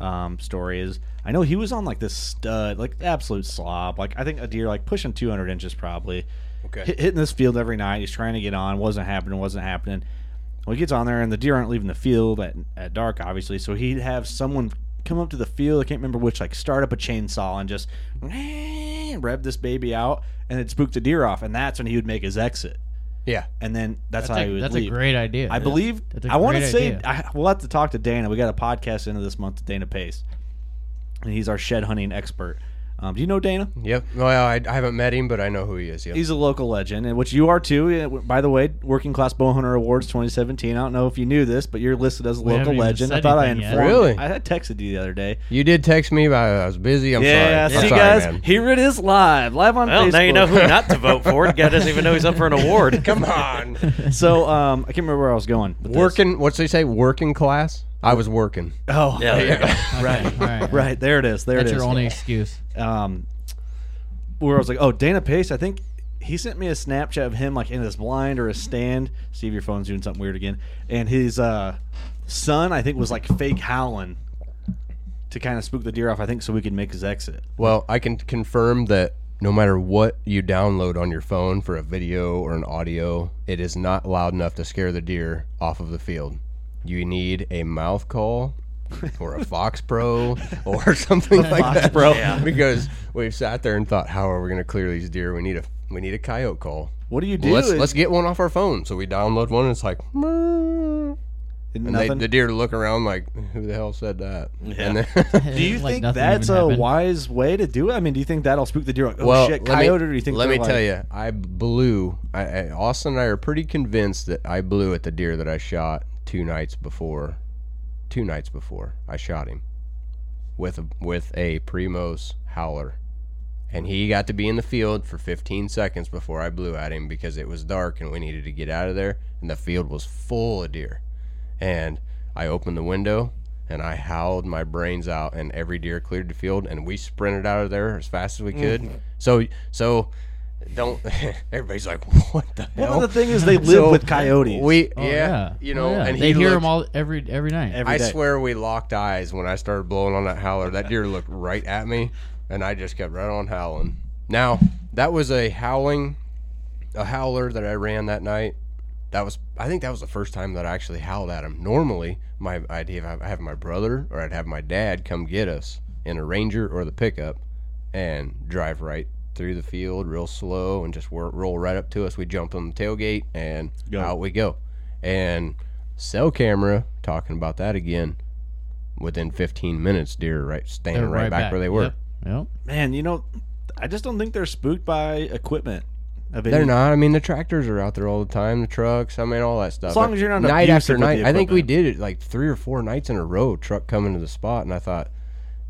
um, story. Is I know he was on like this stud, like absolute slob. Like I think a deer like pushing 200 inches probably. Okay. Hit, hitting this field every night. He's trying to get on. Wasn't happening. Wasn't happening. Well, he gets on there, and the deer aren't leaving the field at, at dark, obviously. So he'd have someone come up to the field. I can't remember which, like start up a chainsaw and just [LAUGHS] rev this baby out, and it spooked the deer off. And that's when he would make his exit. yeah And then that's, That's how a- he would that's a great idea. I Yeah. believe. That's a I want to say. I, we'll have to talk to Dana. We got a podcast into this month, Dana Pace, and he's our shed hunting expert. Um, do you know Dana? Yep. Well, I, I haven't met him, but I know who he is. Yep. He's a local legend, and which you are too. By the way, Working Class Bow Hunter Awards 2017. I don't know if you knew this, but you're listed as a We local legend. I thought I anything yet. informed. Really? I had texted you the other day. you did text me, but I was busy. I'm yeah, sorry. see sorry, guys, man. here it is live, live on Well, Facebook. now you know who not to vote for. The [LAUGHS] guy doesn't even know he's up for an award. Come on. [LAUGHS] so um, I can't remember where I was going. Working. this. working. What's they say? Working class. I was working. Oh, Yeah, there you go. [LAUGHS] right, All right. right. There it is. There it is. That's it is. your only excuse. um, where I was like, oh, Dana Pace, I think he sent me a Snapchat of him like in his blind or a stand. See if your phone's doing something weird again. And his uh, son, I think, was like fake howling to kind of spook the deer off. I think so we could make his exit. Well, I can confirm that no matter what you download on your phone for a video or an audio, it is not loud enough to scare the deer off of the field. You need a mouth call [LAUGHS] or a Fox Pro or [LAUGHS] something like Fox that. Pro. Yeah. Because we've sat there and thought, how are we going to clear these deer? We need a we need a coyote call. What do you do? Well, let's is- let's get one off our phone. So we download one and it's like "Meow." and they, nothing. the deer look around like who the hell said that? And then [LAUGHS] do you Like think nothing that's even a happened. wise way to do it? I mean, do you think that'll spook the deer? Like, oh well, shit, let me- coyote? or do you think? Let me they're tell like- you, I blew. I, I, Austin and I are pretty convinced that I blew at the deer that I shot two nights before. Two nights before I shot him with a with a Primos howler, and he got to be in the field for 15 seconds before I blew at him because it was dark and we needed to get out of there, and the field was full of deer, and I opened the window. And I howled my brains out, and every deer cleared the field, and we sprinted out of there as fast as we could. Mm-hmm. So, so don't. [LAUGHS] Everybody's like, "What the hell?" Well, the thing is, they [LAUGHS] live So, with coyotes. We, Oh, yeah, yeah. you Oh, know, yeah. and they he hear looked- them all every every night. Every I day. swear we locked eyes when I started blowing on that howler. That deer looked right at me, and I just kept right on howling. Now that was a howling, a howler that I ran that night. That was, I think that was the first time that I actually howled at him. Normally, my I'd have, have my brother or I'd have my dad come get us in a Ranger or the pickup, and drive right through the field real slow and just wor- roll right up to us. We jump on the tailgate and Go. out we go. And cell camera, talking about that again, within 15 minutes, deer right standing They're right, back, where they were. Yep. Yep. Man, you know, I just don't think they're spooked by equipment. They're not. I mean, the tractors are out there all the time. The trucks. I mean, all that stuff. As long But as you're not night after night. I think we did it like three or four nights in a row. Truck coming to the spot, and I thought,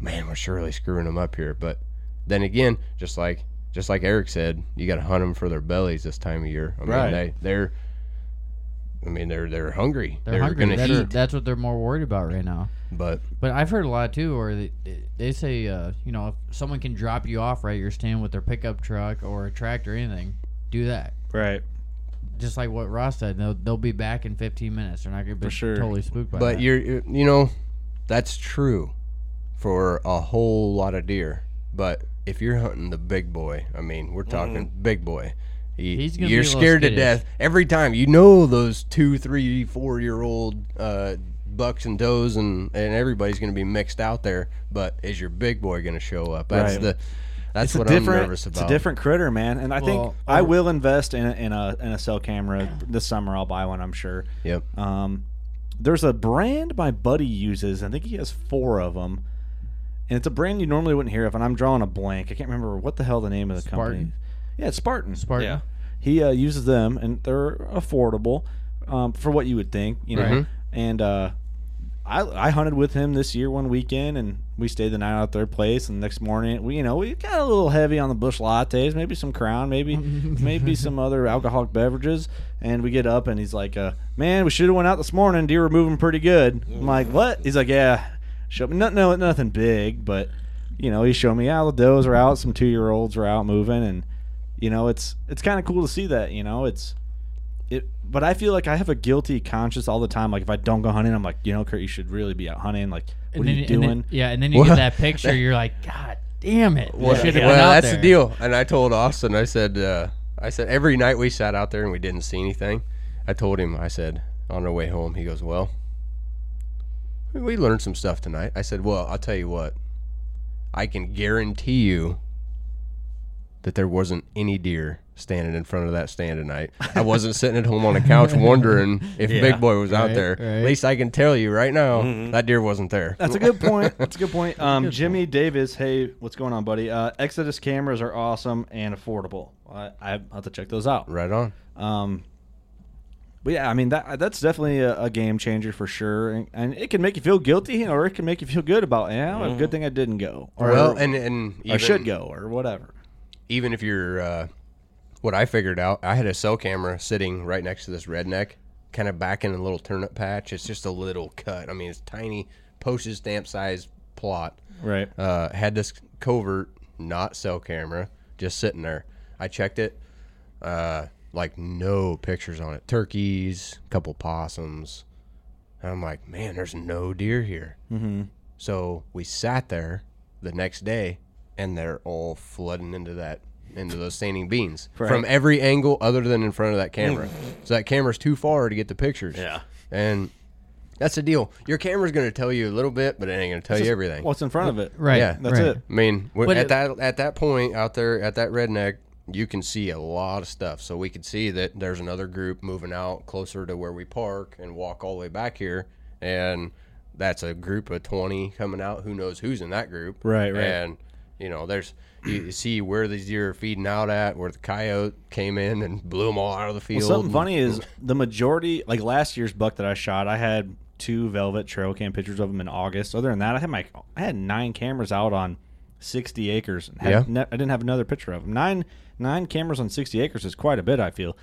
man, we're surely screwing them up here. But then again, just like just like Eric said, you got to hunt them for their bellies this time of year. I mean, Right. they they're. I mean, they're they're hungry. They're, hungry. gonna That's, eat. that's what they're more worried about right now. But But I've heard a lot too, or they, they say, uh, you know, if someone can drop you off right, you're standing with their pickup truck or a tractor or anything, do that. right. Just like what Ross said, they'll, they'll be back in 15 minutes. They're not going to be sure. totally spooked by but that. you're, you're you know that's true for a whole lot of deer but if you're hunting the big boy i mean we're talking big boy y- He's gonna you're be scared to death every time you know those two three four year old uh, bucks and does and, and everybody's going to be mixed out there but is your big boy going to show up that's Right. the That's it's what I'm different, nervous It's a different critter, man. And I think Well, I will invest in a, in a in a cell camera this summer. I'll buy one, I'm sure. Yep. Um, there's a brand my buddy uses. I think he has four of them, and it's a brand you normally wouldn't hear of. And I'm drawing a blank. I can't remember what the hell the name of the company. Yeah, it's Spartan. Spartan. Yeah. He uh, uses them, and they're affordable um, for what you would think, you know. Right. And uh, I I hunted with him this year one weekend, and we stayed the night out at their place. And the next morning, we you know we got a little heavy on the Busch lattes, maybe some Crown, maybe [LAUGHS] maybe some other alcoholic beverages. And we get up, and he's like, uh, "Man, we should have went out this morning. Deer were moving pretty good." I'm like, "What?" He's like, "Yeah, show me no, no nothing big, but." You know, he showed me how the does are out, some two year olds are out moving, and you know it's it's kind of cool to see that you know it's it but i feel like i have a guilty conscience all the time like if i don't go hunting i'm like you know kurt you should really be out hunting like what And are then, you doing then- yeah, and then you Well, get that picture. You're like, God damn it! Well, should have well, out that's there. the deal. And I told Austin, I said, uh, I said every night we sat out there and we didn't see anything. I told him, I said on our way home, he goes, "Well, we learned some stuff tonight." I said, "Well, I'll tell you what, I can guarantee you that there wasn't any deer standing in front of that stand tonight. I wasn't [LAUGHS] sitting at home on a couch wondering if Yeah. Big Boy was out there. right. At least I can tell you right now Mm-hmm. that deer wasn't there." that's a good point that's a good point [LAUGHS] um jimmy davis hey what's going on buddy uh exodus cameras are awesome and affordable i i have to check those out right on. um but yeah, I mean that that's definitely a, a game changer for sure, and, and it can make you feel guilty, or it can make you feel good about, yeah, a good thing I didn't go, or well, and and I should go, or whatever. even if you're uh, what I figured out, I had a cell camera sitting right next to this redneck, kind of back in a little turnip patch. It's just a little cut. I mean, it's tiny postage stamp size plot. Right. Uh, had this covert, not cell camera, just sitting there. I checked it. Uh, like no pictures on it. Turkeys, couple possums. And I'm like, man, there's no deer here. Mm-hmm. So we sat there the next day, and they're all flooding into that into those standing beans Right. from every angle other than in front of that camera. so that camera's too far to get the pictures. Yeah. and that's the deal. Your camera's going to tell you a little bit, but it ain't going to tell you everything. What's in front of it? Right. Yeah, That's right. it. I mean, when, at it- that at that point out there at that redneck, you can see a lot of stuff. So we could see that there's another group moving out closer to where we park and walk all the way back here, and that's a group of twenty coming out. Who knows who's in that group? Right, right. And you know, there's you see where these deer are feeding out at, where the coyote came in and blew them all out of the Well, field. something and- funny is [LAUGHS] the majority, like last year's buck that I shot, I had two velvet trail cam pictures of them in August. Other than that, I had my I had nine cameras out on sixty acres. Had Yeah. ne- I didn't have another picture of them. Nine nine cameras on sixty acres is quite a bit. I feel.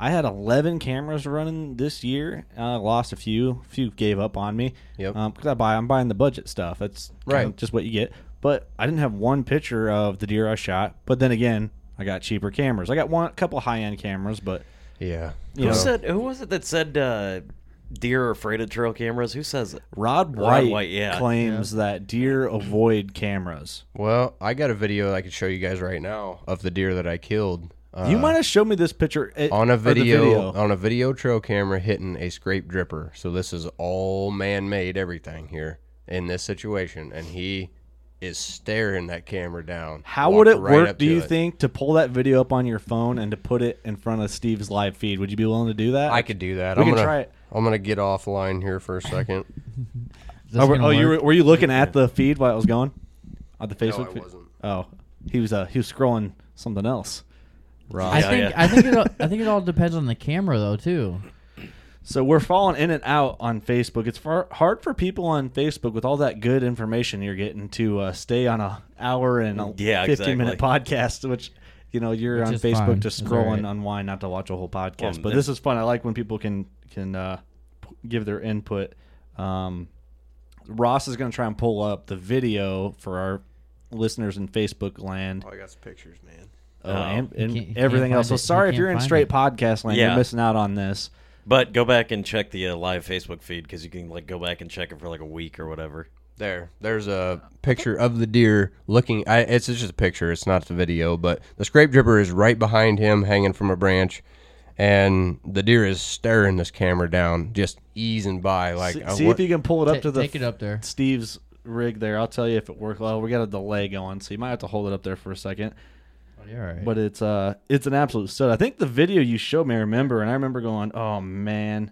I had eleven cameras running this year. Uh, lost a few. A few gave up on me. Yep. Because I buy, I'm buying the budget stuff. That's Right. just what you get. But I didn't have one picture of the deer I shot. But then again, I got cheaper cameras. I got one, a couple high end cameras, but yeah, you Who know, said? Who was it that said uh, deer are afraid of trail cameras? Who says it? Rod Rod White, White, yeah. claims that deer avoid cameras. Well, I got a video I could show you guys right now of the deer that I killed. Uh, you might have shown me this picture eh, on a or the video, on a video trail camera hitting a scrape dripper. So this is all man-made everything here in this situation, and he is staring that camera down. How would it right work? up Do to you it. think to pull that video up on your phone and to put it in front of Steve's live feed? Would you be willing to do that? I could do that? We I'm can gonna, try it. I'm gonna get offline here for a second. [LAUGHS] Oh, were, oh, you were, were you looking at the feed while it was going on the Facebook No, I feed? wasn't. Oh, he was. Uh, he was scrolling something else. Rob. I Yeah, think yeah. I think it all, [LAUGHS] I think it all depends on the camera though too. So we're falling in and out on Facebook. It's far, hard for people on Facebook with all that good information you're getting to uh, stay on a hour and a Yeah, 15 minute podcast, which you know you're Which on Facebook fine. to It's scroll and alright. unwind, not to watch a whole podcast. Well, but this is fun. I like when people can can uh, p- give their input. Um, Ross is going to try and pull up the video for our listeners in Facebook land. Oh, I got some pictures, man. Oh, Oh. and, and can't- you everything else. So find it. You sorry if you're in straight it. podcast land. Yeah. You're missing out on this. But go back and check the uh, live Facebook feed because you can like go back and check it for like a week or whatever. There, there's a picture of the deer looking. I, it's just a picture. It's not the video, but the scrape dripper is right behind him, hanging from a branch, and the deer is staring this camera down, just easing by. Like, see uh, see if you can pull it up Ta- to the take it up there. Steve's rig there. I'll tell you if it worked. Well, we got a delay going, so you might have to hold it up there for a second. Oh, you're all right. But it's uh, it's an absolute stud. I think the video you showed me, I remember, and I remember going, "Oh man,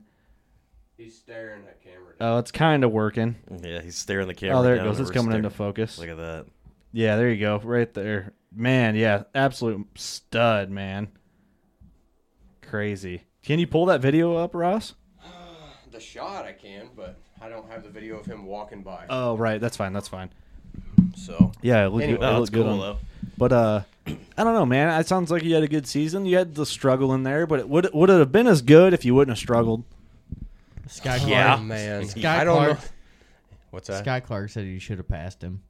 He's staring at camera. Oh, it's kind of working." Yeah, he's staring the camera. Oh, there it goes. It's coming staring- into focus. Look at that. Yeah, there you go, right there. Man, yeah, absolute stud, man. Crazy. Can you pull that video up, Ross? The shot I can, but I don't have the video of him walking by. Oh, right. That's fine. That's fine. so Yeah, it looked, Anyway, good, it Oh, looked it's good cool on- though. But uh, I don't know, man. It sounds like you had a good season. You had the struggle in there, but it would would it have been as good if you wouldn't have struggled? Sky Yeah. Oh, man, Sky I don't Clark. know. What's that? Sky Clark said you should have passed him.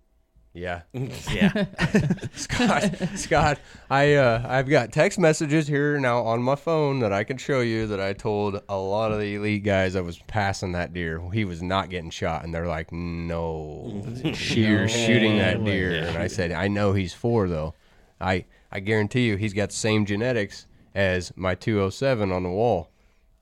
Yeah, [LAUGHS] Yeah. [LAUGHS] Scott. Scott, I uh, I've got text messages here now on my phone that I can show you that I told a lot of the elite guys I was passing that deer. He was not getting shot, and they're like, "No, [LAUGHS] you're shooting that deer." And I said, "I know he's four though. I I guarantee you, he's got the same genetics as my 207 on the wall.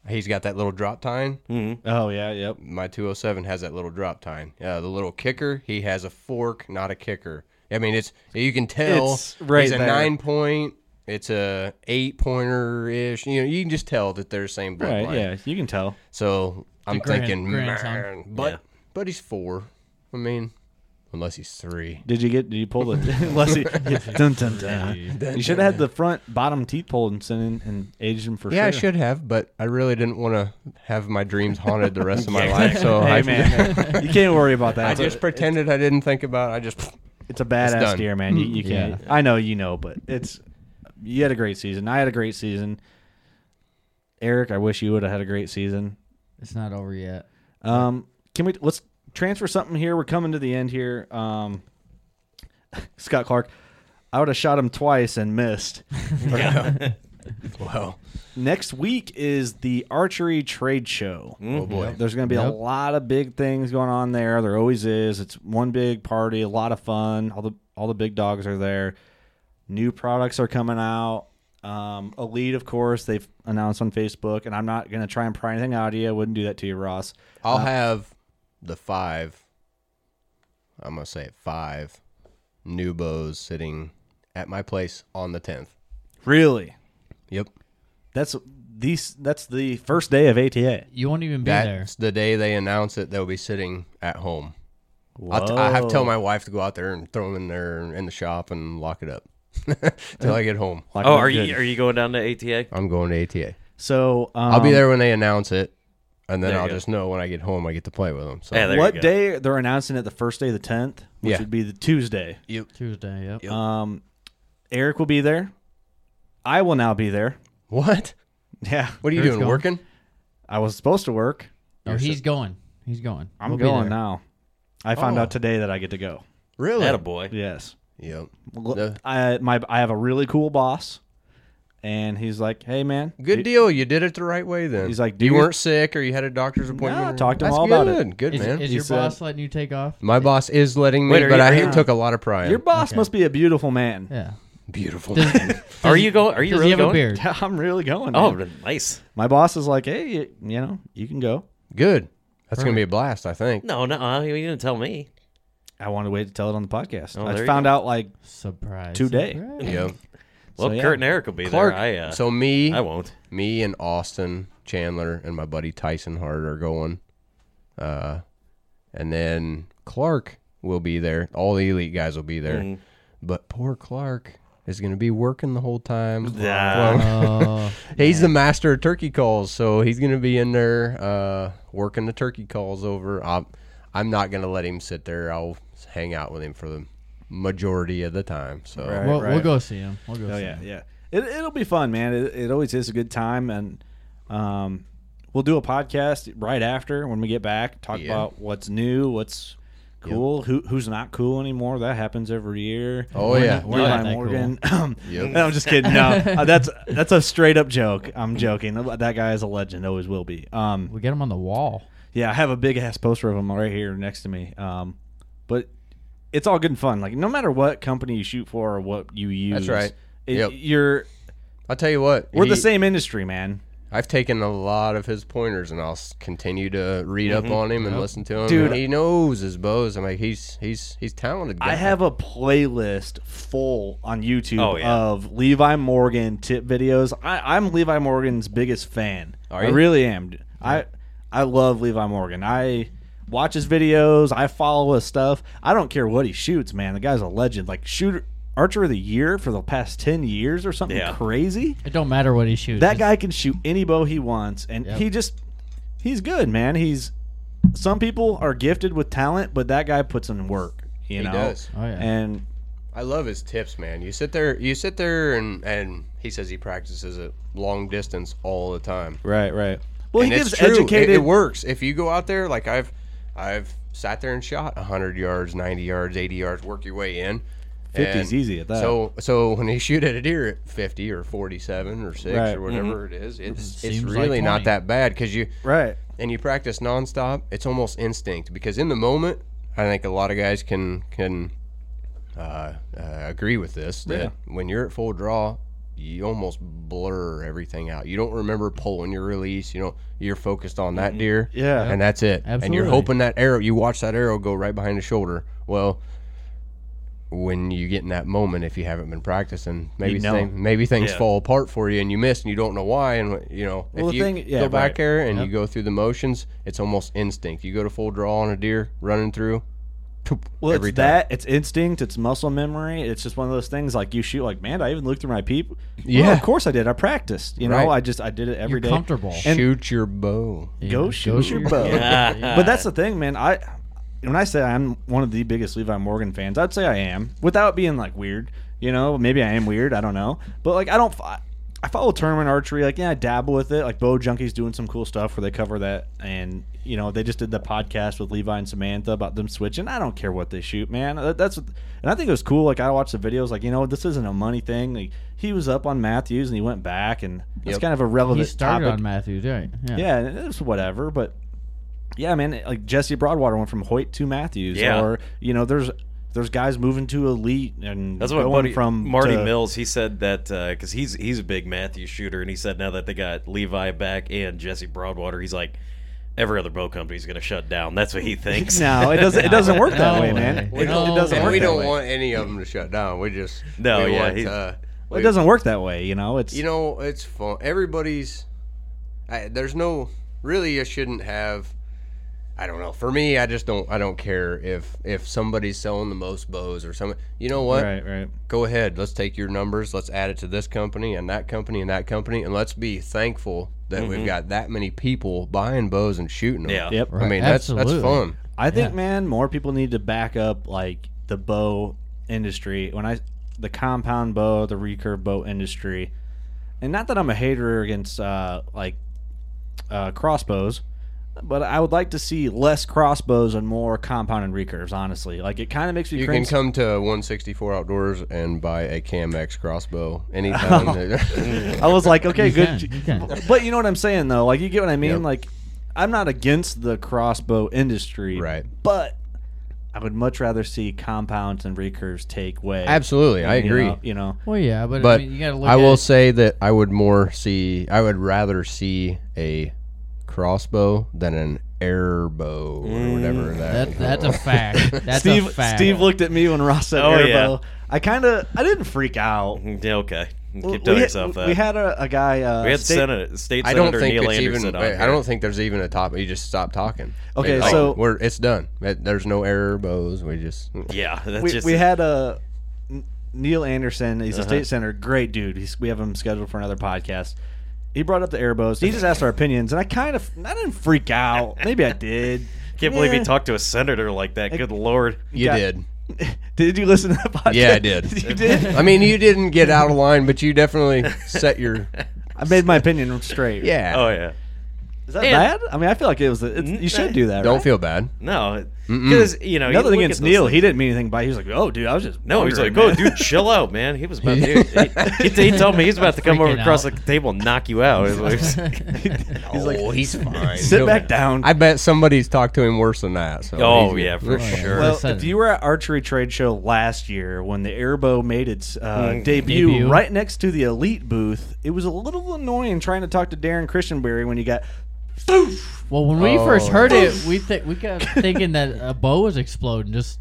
He's got that little drop tine. Oh yeah, yep. My 207 has that little drop tine. Uh, the little kicker, he has a fork, not a kicker. I mean, it's you can tell It's right he's a there. nine point. It's a eight pointer ish. You know, you can just tell that they're the same bloodline. Right, yeah, you can tell. So I'm grand- thinking, grandson. man, but Yeah. but he's four. I mean, unless he's three. Did you get? Did you pull the? [LAUGHS] [LAUGHS] unless he, dun, dun, [LAUGHS] dun. you should have had the front bottom teeth pulled and sent in and aged him for yeah, I should have, but I really didn't want to have my dreams haunted the rest of my life. So Hey I, man, you can't worry about that. I It's just pretended I didn't think about. it. I just It's a badass done. deer, man. You, you can't. Yeah. I know you know, but it's. You had a great season. I had a great season. Eric, I wish you would have had a great season. It's not over yet. Um, can we let's transfer something here? We're coming to the end here. Um, [LAUGHS] Scott Clark, I would have shot him twice and missed. [LAUGHS] [LAUGHS] well, Next week is the archery trade show. oh boy. There's going to be a lot of big things going on there. There always is. It's one big party, a lot of fun. All the all the big dogs are there. New products are coming out. Um, Elite, of course, they've announced on Facebook, and I'm not going to try and pry anything out of you. I wouldn't do that to you, Ross. I'll have the five. I'm gonna say it, five new bows sitting at my place on the tenth. Really? Yep, That's these. That's the first day of ATA. You won't even be there. that's the day they announce it. They'll be sitting at home. I'll t- I have to tell my wife to go out there and throw them in there in the shop and lock it up [LAUGHS] till I get home. Like, Oh, are good. you are you going down to ATA? I'm going to ATA. So um, I'll be there when they announce it, and then There you I'll go. just know when I get home I get to play with them. So Yeah, there you What go. day they're announcing it? The first day, of the tenth, which Yeah. would be the Tuesday. Yep. Tuesday. Yep. Um, Eric will be there. I will now be there. what? Yeah, What are you Eric's doing? going. Working? I was supposed to work. Oh, he's going. He's going. I'm We'll be going there. now. I found Oh. out today that I get to go. Really? Attaboy. Yes. Yep. Look, The- I my I have a really cool boss, and he's like, "Hey man, Good do- deal. You did it the right way then. He's like, do you your- weren't sick or you had a doctor's appointment. I or- talked to him That's all about it. good. Good Is, man. is He your said- boss letting you take off? My boss is letting me, Wait, but I are took a lot of pride. Your boss Okay. must be a beautiful man. Yeah. beautiful. Does, man. [LAUGHS] Are you going? Are you really going? a beard? [LAUGHS] I'm really going. Oh, man. nice. my boss is like, "Hey, you, you know, you can go." Good. That's gonna be a blast. I think. No, no, uh, you didn't tell me. I wanted to wait to tell it on the podcast. Oh, I found go. out like Surprise. Today. surprise. Yep. Well, So, yeah. Kurt and Eric will be Clark. there. I uh, so me, I won't. me and Austin Chandler and my buddy Tyson Hart are going. Uh, and then Clark will be there. All the elite guys will be there. Mhm. But poor Clark is going to be working the whole time. Yeah. Well, Oh, [LAUGHS] [LAUGHS] he's the master of turkey calls, so he's going to be in there uh, working the turkey calls over. I'm, I'm not going to let him sit there. I'll hang out with him for the majority of the time. So Right. we'll, we'll go see him. We'll go Oh see yeah, him. yeah. It it'll be fun, man. It, it always is a good time, and um, we'll do a podcast right after when we get back. Talk Yeah. about what's new, what's cool, who who's not cool anymore. That happens every year. Oh We're yeah. not- we're not Eli that Morgan. [LAUGHS] Yep. No, I'm just kidding. No, [LAUGHS] uh, that's that's a straight up joke. I'm joking. That guy is a legend. Always will be. Um, We get him on the wall. yeah, I have a big ass poster of him right here next to me. Um, but it's all good and fun. Like no matter what company you shoot for or what you use, That's right. it- Yep. You're I'll tell you what. we're the he- same industry, man. I've taken a lot of his pointers, and I'll s- continue to read up mm-hmm. on him and listen to him. Dude. he knows his bows. I'm like, he's he's he's talented. Guy. I have a playlist full on YouTube Oh, yeah. of Levi Morgan tip videos. I, I'm Levi Morgan's biggest fan. Are I you? really am. I I love Levi Morgan. I watch his videos. I follow his stuff. I don't care what he shoots, man. The guy's a legend. Like shooter archer of the year for the past ten years or something Yeah. crazy. It don't matter what he shoots. That guy can shoot any bow he wants, and Yep. he just he's good, man. He's some people are gifted with talent, but that guy puts in work. You He know, does. Oh, yeah. and I love his tips, man. You sit there, you sit there, and and he says he practices at long distance all the time. right, right. Well, and he it's gives true. It- educated. It, works. If you go out there, like I've, I've sat there and shot hundred yards, ninety yards, eighty yards. Work your way in. 50's And easy at that. So, so when you [LAUGHS] shoot at a deer at fifty or forty-seven or six Right. or whatever it is, it's it's Seems like really not that bad because you right. and you practice nonstop. It's almost instinct because in the moment, I think a lot of guys can can uh, uh, agree with this that when you're at full draw, you almost blur everything out. You don't remember pulling your release. You know, you're focused on that deer, Yeah. and that's it. And you're hoping that arrow. You watch that arrow go right behind the shoulder. Well. When you get in that moment, if you haven't been practicing, maybe You know. thing, maybe things Yeah. fall apart for you, and you miss, and you don't know why. And you know, Well, if you thing- yeah, go back right. there and Yep. you go through the motions, it's almost instinct. You go to full draw on a deer, running through. Poop, Well, every it's time. that. It's instinct. It's muscle memory. It's just one of those things. Like you shoot, like man, I even looked through my peep. Well, Yeah. of course I did. I practiced. You know, Right. I just I did it every You're day. comfortable. And Shoot your bow. go Yeah, shoot your bow. Yeah. [LAUGHS] but that's the thing, man. I when I say I'm one of the biggest Levi Morgan fans, I'd say I am without being like weird. You know, maybe I am weird. I don't know, but like I don't. f- I follow tournament archery. Like yeah, I dabble with it. Like Bow Junkie's doing some cool stuff where they cover that, and you know they just did the podcast with Levi and Samantha about them switching. I don't care what they shoot, man. That- That's and I think it was cool. Like I watched the videos. Like you know this isn't a money thing. Like he was up on Mathews and he went back, and it's Yep. kind of a relevant He started topic. on Mathews, right? Yeah. Yeah, and it was whatever, but yeah, man, like Jesse Broadwater went from Hoyt to Mathews, Yeah. or you know, there's there's guys moving to elite and That's what going buddy, from Marty to- Mills. He said that because he's he's a big Matthew shooter, and he said now that they got Levi back and Jesse Broadwater, he's like every other bow is going to shut down. That's what he thinks. No, it doesn't. It doesn't work that No way, way. man. We It, don't, it doesn't work. we don't way. want any of them to shut down. We just No, we yeah, want, he- uh, Well, it we- doesn't work that way. You know, it's You know, it's fun. Everybody's. I, there's no really. You shouldn't have. I don't know. For me, I just don't. I don't care if if somebody's selling the most bows or something. You know what? right, right. Go ahead. Let's take your numbers. Let's add it to this company and that company and that company, and let's be thankful that we've got that many people buying bows and shooting them. Yeah. Yep. I mean, that's that's fun. I think, Yeah. man, more people need to back up like the bow industry. When I the compound bow, the recurve bow industry, and not that I'm a hater against uh, like uh, crossbows, but I would like to see less crossbows and more compound and recurves. Honestly, like it kind of makes me You can come to 164 Outdoors and buy a Cam X crossbow [LAUGHS] anytime. I [LAUGHS] was like, okay, You good. can, you can. But you know what I'm saying, though. Like, you get what I mean. Yep. Like, I'm not against the crossbow industry, Right. But I would much rather see compounds and recurves take way. Absolutely, I You agree. know- You know, Well, yeah, but, but I mean, you got to look. I at will it- say that I would more see. I would rather see a crossbow than an air bow or whatever that. That, that's a fact. [LAUGHS] That's Steve. a fact. Steve looked at me when Ross said Oh, airbow. yeah. I kind of, I didn't freak out. Yeah, okay. Keep we, telling had- yourself that. we had a, a guy. Uh, We had state- Senate, State I don't Senator think Neil it's Anderson even. on I here. don't think there's even a topic. You just stop talking. Okay, Like, so- we're it's done. There's no air bows. We just Yeah, that's we, just we had a Neil Anderson. He's a Uh-huh. state senator. Great dude. He's, we have him scheduled for another podcast. He brought up the airbows. He just asked our opinions, and I kind of I didn't freak out. Maybe I did. [LAUGHS] Can't believe he Yeah. talked to a senator like that. Good lord. you got- did. [LAUGHS] Did you listen to the podcast? Yeah, I did. [LAUGHS] you did. I mean, you didn't get out of line, but you definitely set your. I made my opinion straight. Yeah. Oh yeah. Is that And- bad? I mean, I feel like it was. It's, you mm, should eh, do that. Don't right? feel bad. No, it- Because you know, you Nothing look against Neil. things- He didn't mean anything by. He was like, "Oh, dude, I was just No, he's like, wondering, "Oh, dude, chill out, man." He was about to. He, he, he told me he's about to [LAUGHS] come over Freaking across out. the table and knock you out. He's [LAUGHS] like- He's like, oh, he's [LAUGHS] fine. Sit He'll- back down. I bet somebody's talked to him worse than that. So oh he's- yeah, for sure. Well, if you were at archery trade show last year when the airbow made its uh, Mm. debut, Debut. right next to the elite booth, it was a little annoying trying to talk to Darren Christianberry when you got. Well, when we Oh, first heard it, we th- we kept [LAUGHS] thinking that a bow was exploding, just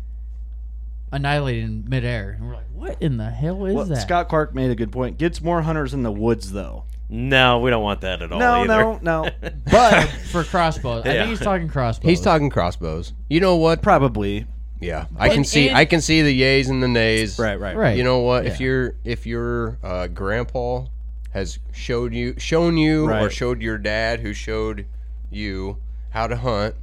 annihilating in midair, and we're like, "What in the hell is Well, that?" Scott Clark made a good point. Gets more hunters in the woods, though. no, we don't want that at all. no, either. no, no. [LAUGHS] But [LAUGHS] for crossbows, I Yeah. think he's talking crossbows. He's talking crossbows. You know what? probably Yeah, I can But see. in- I can see the yays and the nays. right, right, right. You know what? If you're if you're uh, grandpa has showed you shown you or showed your dad who showed you how to hunt,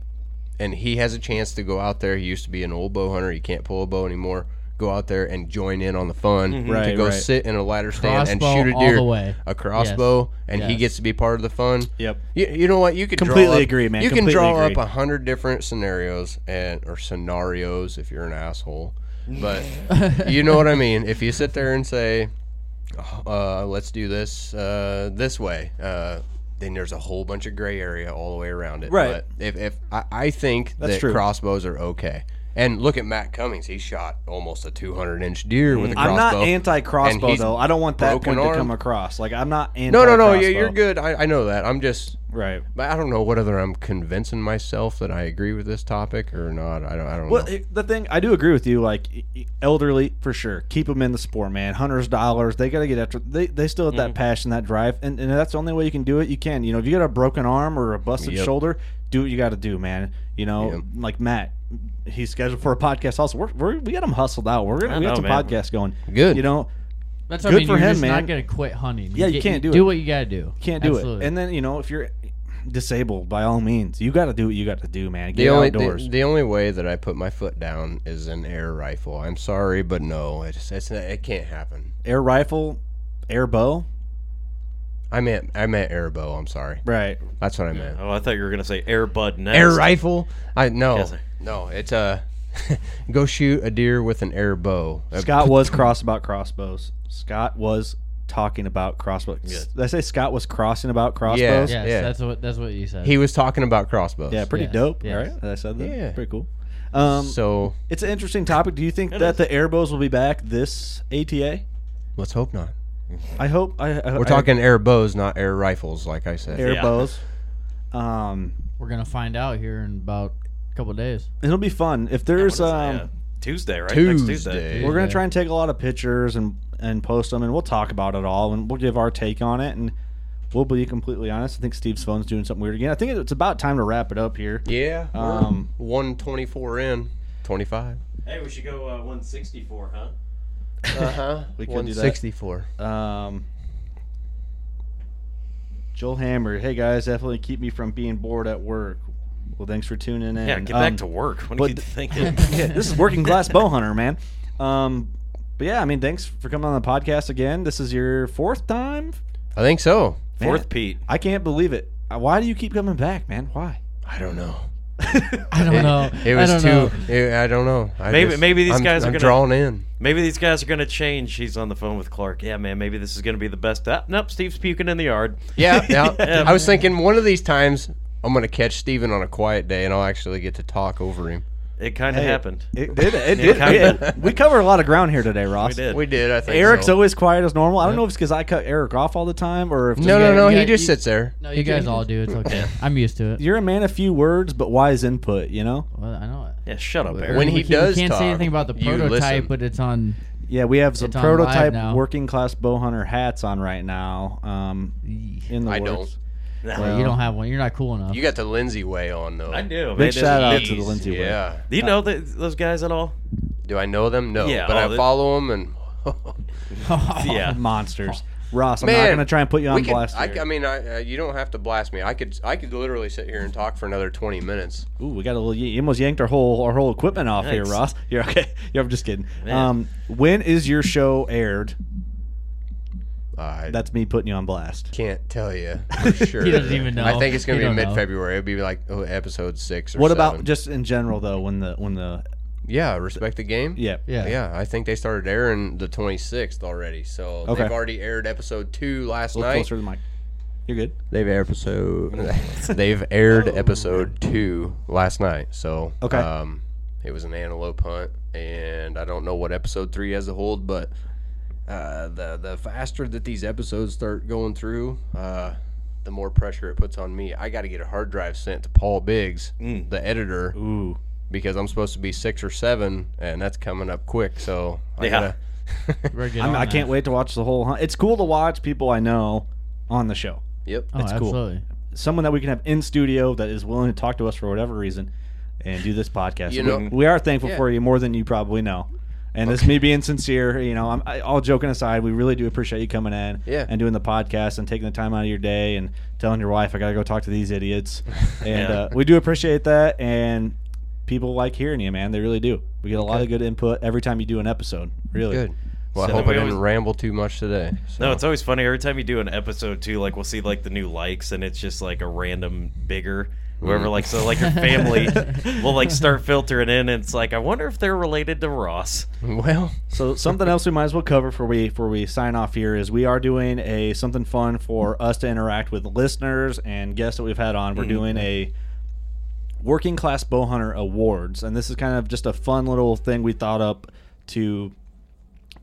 and he has a chance to go out there. He used to be an old bow hunter. He can't pull a bow anymore. Go out there and join in on the fun mm-hmm. to Right, go right. sit in a ladder stand and shoot a deer. A crossbow, and he gets to be part of the fun. Yep. You, you know what? You could Completely up- agree, man. You can draw agree. up a hundred different scenarios and or scenarios if you're an asshole. But [LAUGHS] you know what I mean. If you sit there and say, uh, "Let's do this uh, this way," uh, then there's a whole bunch of gray area all the way around it. Right. But if, if I, I think That's that true. crossbows are okay. And look at Matt Cummings. He shot almost a 200 inch deer with a I'm crossbow. not anti crossbow though. I don't want that point arm. to come across. Like I'm not anti. No, no, no. Yeah, you're good. I, I know that. I'm just Right. but I don't know whether I'm convincing myself that I agree with this topic or not. I don't. I don't Well, know. the thing I do agree with you. Like elderly, for sure, keep them in the sport, man. Hunters, dollars, they gotta get after. They they still have Mm-hmm. that passion, that drive, and, and that's the only way you can do it. You can, you know, if you got a broken arm or a busted Yep. shoulder, do what you got to do, man. You know, Yep. like Matt, he's scheduled for a podcast. Also, we're, we're we got him hustled out. We're gonna I we got know, some man. podcasts going. Good. You know, That's what good I mean. for you're him, just man. not gonna quit hunting. Yeah, you get- can't do Do it. Do what you gotta do. can't do Absolutely. it. And then you know, if you're disabled, by all means, you got to do what you got to do, man. Get the only outdoors. the, the only way that I put my foot down is an air rifle. I'm sorry, but no, it's, it's it can't happen. Air rifle, air bow, I meant I meant air bow. I'm sorry. right? That's what I meant. Oh, I thought you were gonna say Air Bud Nest. Air rifle? I no Yes, sir. no. It's a [LAUGHS] go shoot a deer with an air bow. Uh, Scott [LAUGHS] was cross about crossbows. Scott was talking about crossbows. Did I say Scott was crossing about crossbows? Yeah. yes, that's what that's what you said. He was talking about crossbows. Yeah, pretty Yes, dope. yes. Right? I said that. Yeah. Pretty cool. Um, So it's an interesting topic. Do you think that the airbows will be back this ATA? let's hope not. I hope. I, I, We're talking air bows, not air rifles, like I said. air Yeah. bows. Um, We're gonna find out here in about a couple days. it'll be fun if there's is that? um. Yeah. Tuesday, right? Next Tuesday. Tuesday. We're gonna try and take a lot of pictures and and post them, and we'll talk about it all, and we'll give our take on it, and we'll be completely honest. I think Steve's phone's doing something weird again. I think it's about time to wrap it up here. Yeah. Um, one twenty four in, twenty five. Hey, we should go uh, 164, huh? Uh huh. [LAUGHS] We could do that. sixty four. Um, Joel Hammer, hey guys, definitely keep me from being bored at work. Well, thanks for tuning in. Yeah, get Um, back to work. What are you but- thinking? [LAUGHS] yeah, this is working class bow hunter, man. Um, but yeah, I mean, thanks for coming on the podcast again. This is your fourth time. I think so. Fourth Pete. I can't believe it. Uh, Why do you keep coming back, man? Why? I don't know. [LAUGHS] I don't know. It I was don't too. know. it- I don't know. I Maybe- just- maybe these I'm- guys are I'm gonna- drawn in. Maybe these guys are going to change. He's on the phone with Clark. Yeah, man, maybe this is going to be the best. Ah, nope, Steve's puking in the yard. Yeah, yeah. [LAUGHS] Yeah. I was thinking one of these times I'm gonna catch Steven on a quiet day and I'll actually get to talk over him. It kind of Hey, happened. It did. It It [LAUGHS] did. kinda- we covered a lot of ground here today, Ross. We did. We did. I think Eric's so. always quiet as normal. I don't know if it's because I cut Eric off all the time or if No, no, Yeah, no. he just you- sits there. No, you guys all do. It's okay. I'm used to it. you're a man of few words but wise input. You know. Well, I know it. Yeah, shut up, Eric. When We he can't- does we can't talk, say anything about the you prototype, but it's on. Yeah, we have some It's on live prototype now. working class bow hunter hats on right now. Um, in the I works. Well, you don't have one. You're not cool enough. You got the Lindsay way on though. I do. Big shout out Jeez. to the Lindsay way. Yeah. Do you know th- those guys at all? Do I know them? No. Yeah, But I they- follow them and. [LAUGHS] Yeah. [LAUGHS] monsters. Ross, I'm Man, not gonna try and put you on could- blast. I, here. I mean, I, uh, you don't have to blast me. I could, I could literally sit here and talk for another twenty minutes. Ooh, we got a little. You almost yanked our whole our whole equipment off here, Ross. [LAUGHS] You're okay. You're I'm just kidding. Man. Um, when is your show aired? I That's me putting you on blast. can't tell you [LAUGHS] for sure. He doesn't even know. I think it's going He to be don't know. mid February. It'll be like oh, episode six or What seven. about just in general though? When the when the Yeah, respect the game. yeah Yeah. Yeah, I think they started airing the 26th already. So Okay. they've already aired episode two last look night. closer to the mic. You're good. They've aired episode. [LAUGHS] they've aired episode two last night. So Okay. um, it was an antelope hunt, and I don't know what episode three has to hold, but uh, the the faster that these episodes start going through, uh, the more pressure it puts on me. I got to get a hard drive sent to Paul Biggs, the editor, Ooh. because I'm supposed to be six or seven, and that's coming up quick. So I Yeah. gotta. [LAUGHS] I'm, I can't wait to watch the whole hunt. It's cool to watch people I know on the show. yep. Oh, It's cool. absolutely. Someone that we can have in studio that is willing to talk to us for whatever reason and do this podcast. You We- know- we, are thankful Yeah. for you more than you probably know. And this me being sincere, you know, I'm I, all joking aside, we really do appreciate you coming in Yeah. and doing the podcast and taking the time out of your day and telling your wife I got to go talk to these idiots. [LAUGHS] And Yeah. uh, we do appreciate that and people like hearing you, man. They really do. We get a lot of good input every time you do an episode. Really. Good. Well, So I hope we I didn't always- ramble too much today. So. No, it's always funny every time you do an episode too. Like we'll see like the new likes, and it's just like a random bigger whoever. Mm. Like so, like your family [LAUGHS] will like start filtering in, and it's like I wonder if they're related to Ross. well. So something else we might as well cover for we before we sign off here is we are doing a something fun for us to interact with listeners and guests that we've had on. We're doing a working class bow hunter awards, and this is kind of just a fun little thing we thought up to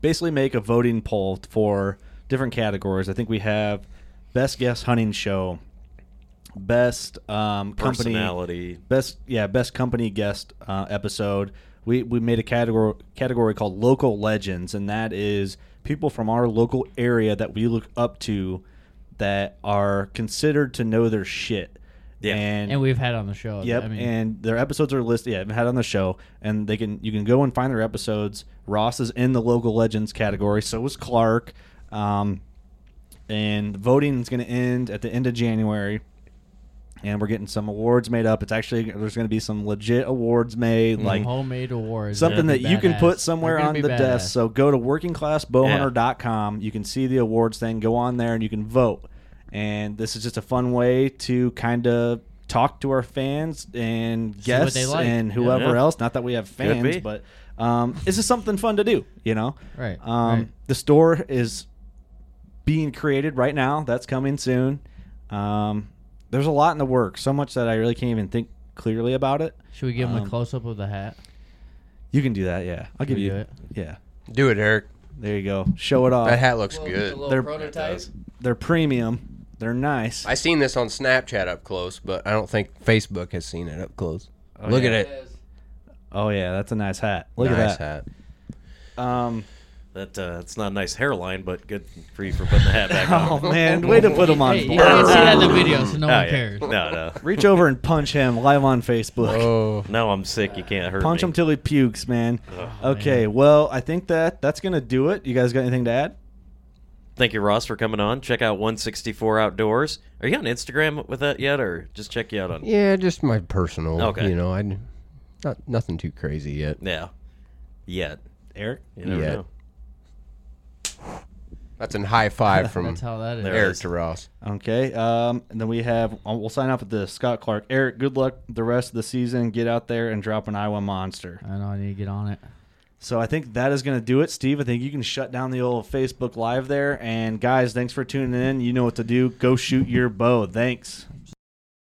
basically make a voting poll for different categories. I think we have best guest hunting show, best um, company Personality. best yeah best company guest uh, episode we we made a category category called local legends and that is people from our local area that we look up to that are considered to know their shit Yeah. and, And we've had on the show. Yep, I mean, and their episodes are listed. Yeah, I've had on the show, and they can you can go and find their episodes. Ross is in the local legends category. So is Clark, um, and voting is going to end at the end of January, and we're getting some awards made up. It's actually there's going to be some legit awards made, like homemade awards. something that you can put somewhere on the badass. desk. So go to workingclassbowhunter.com. You can see the awards thing. Go on there and you can vote. And this is just a fun way to kind of talk to our fans and what guests like. and whoever Yeah. else. Not that we have fans, but um, this is something fun to do. You know, Right, Um, right. The store is being created right now. That's coming soon. Um, there's a lot in the work. So much that I really can't even think clearly about it. Should we give him Um, a close up of the hat? You can do that. Yeah, I'll give we you do it? Yeah. Do it, Eric. There you go. Show it off. That hat looks good. They're- prototype. They're premium. They're nice. I seen this on Snapchat up close, but I don't think Facebook has seen it up close. Look yeah. at it. Oh yeah, that's a nice hat. Look nice at that. hat. Um, That uh, it's not a nice hairline, but good for you for putting the hat back [LAUGHS] on. oh man, way to put him on. Hey, you can't see that in the video, so no Oh, one yeah. cares. No, no, [LAUGHS] Reach over and punch him live on Facebook. Oh, no. I'm sick. You can't hurt him. punch me. him till he pukes, man. okay, well, I think that that's gonna do it. You guys got anything to add? Thank you, Ross, for coming on. Check out 164 Outdoors. Are you on Instagram with that yet, or just check you out on? yeah, just my personal. Okay. You know, I not nothing too crazy yet. Yeah. Yet. Eric. You never Yet. know. That's a high five [LAUGHS] from That's how that is. There Eric is. to Ross. Okay. Um, and then we have. uh, We'll sign off with the Scott Clark. Eric, good luck the rest of the season. Get out there and drop an Iowa monster. I know I need to get on it. So I think that is going to do it, Steve. I think you can shut down the old Facebook Live there. And guys, thanks for tuning in. You know what to do. Go shoot your bow. Thanks.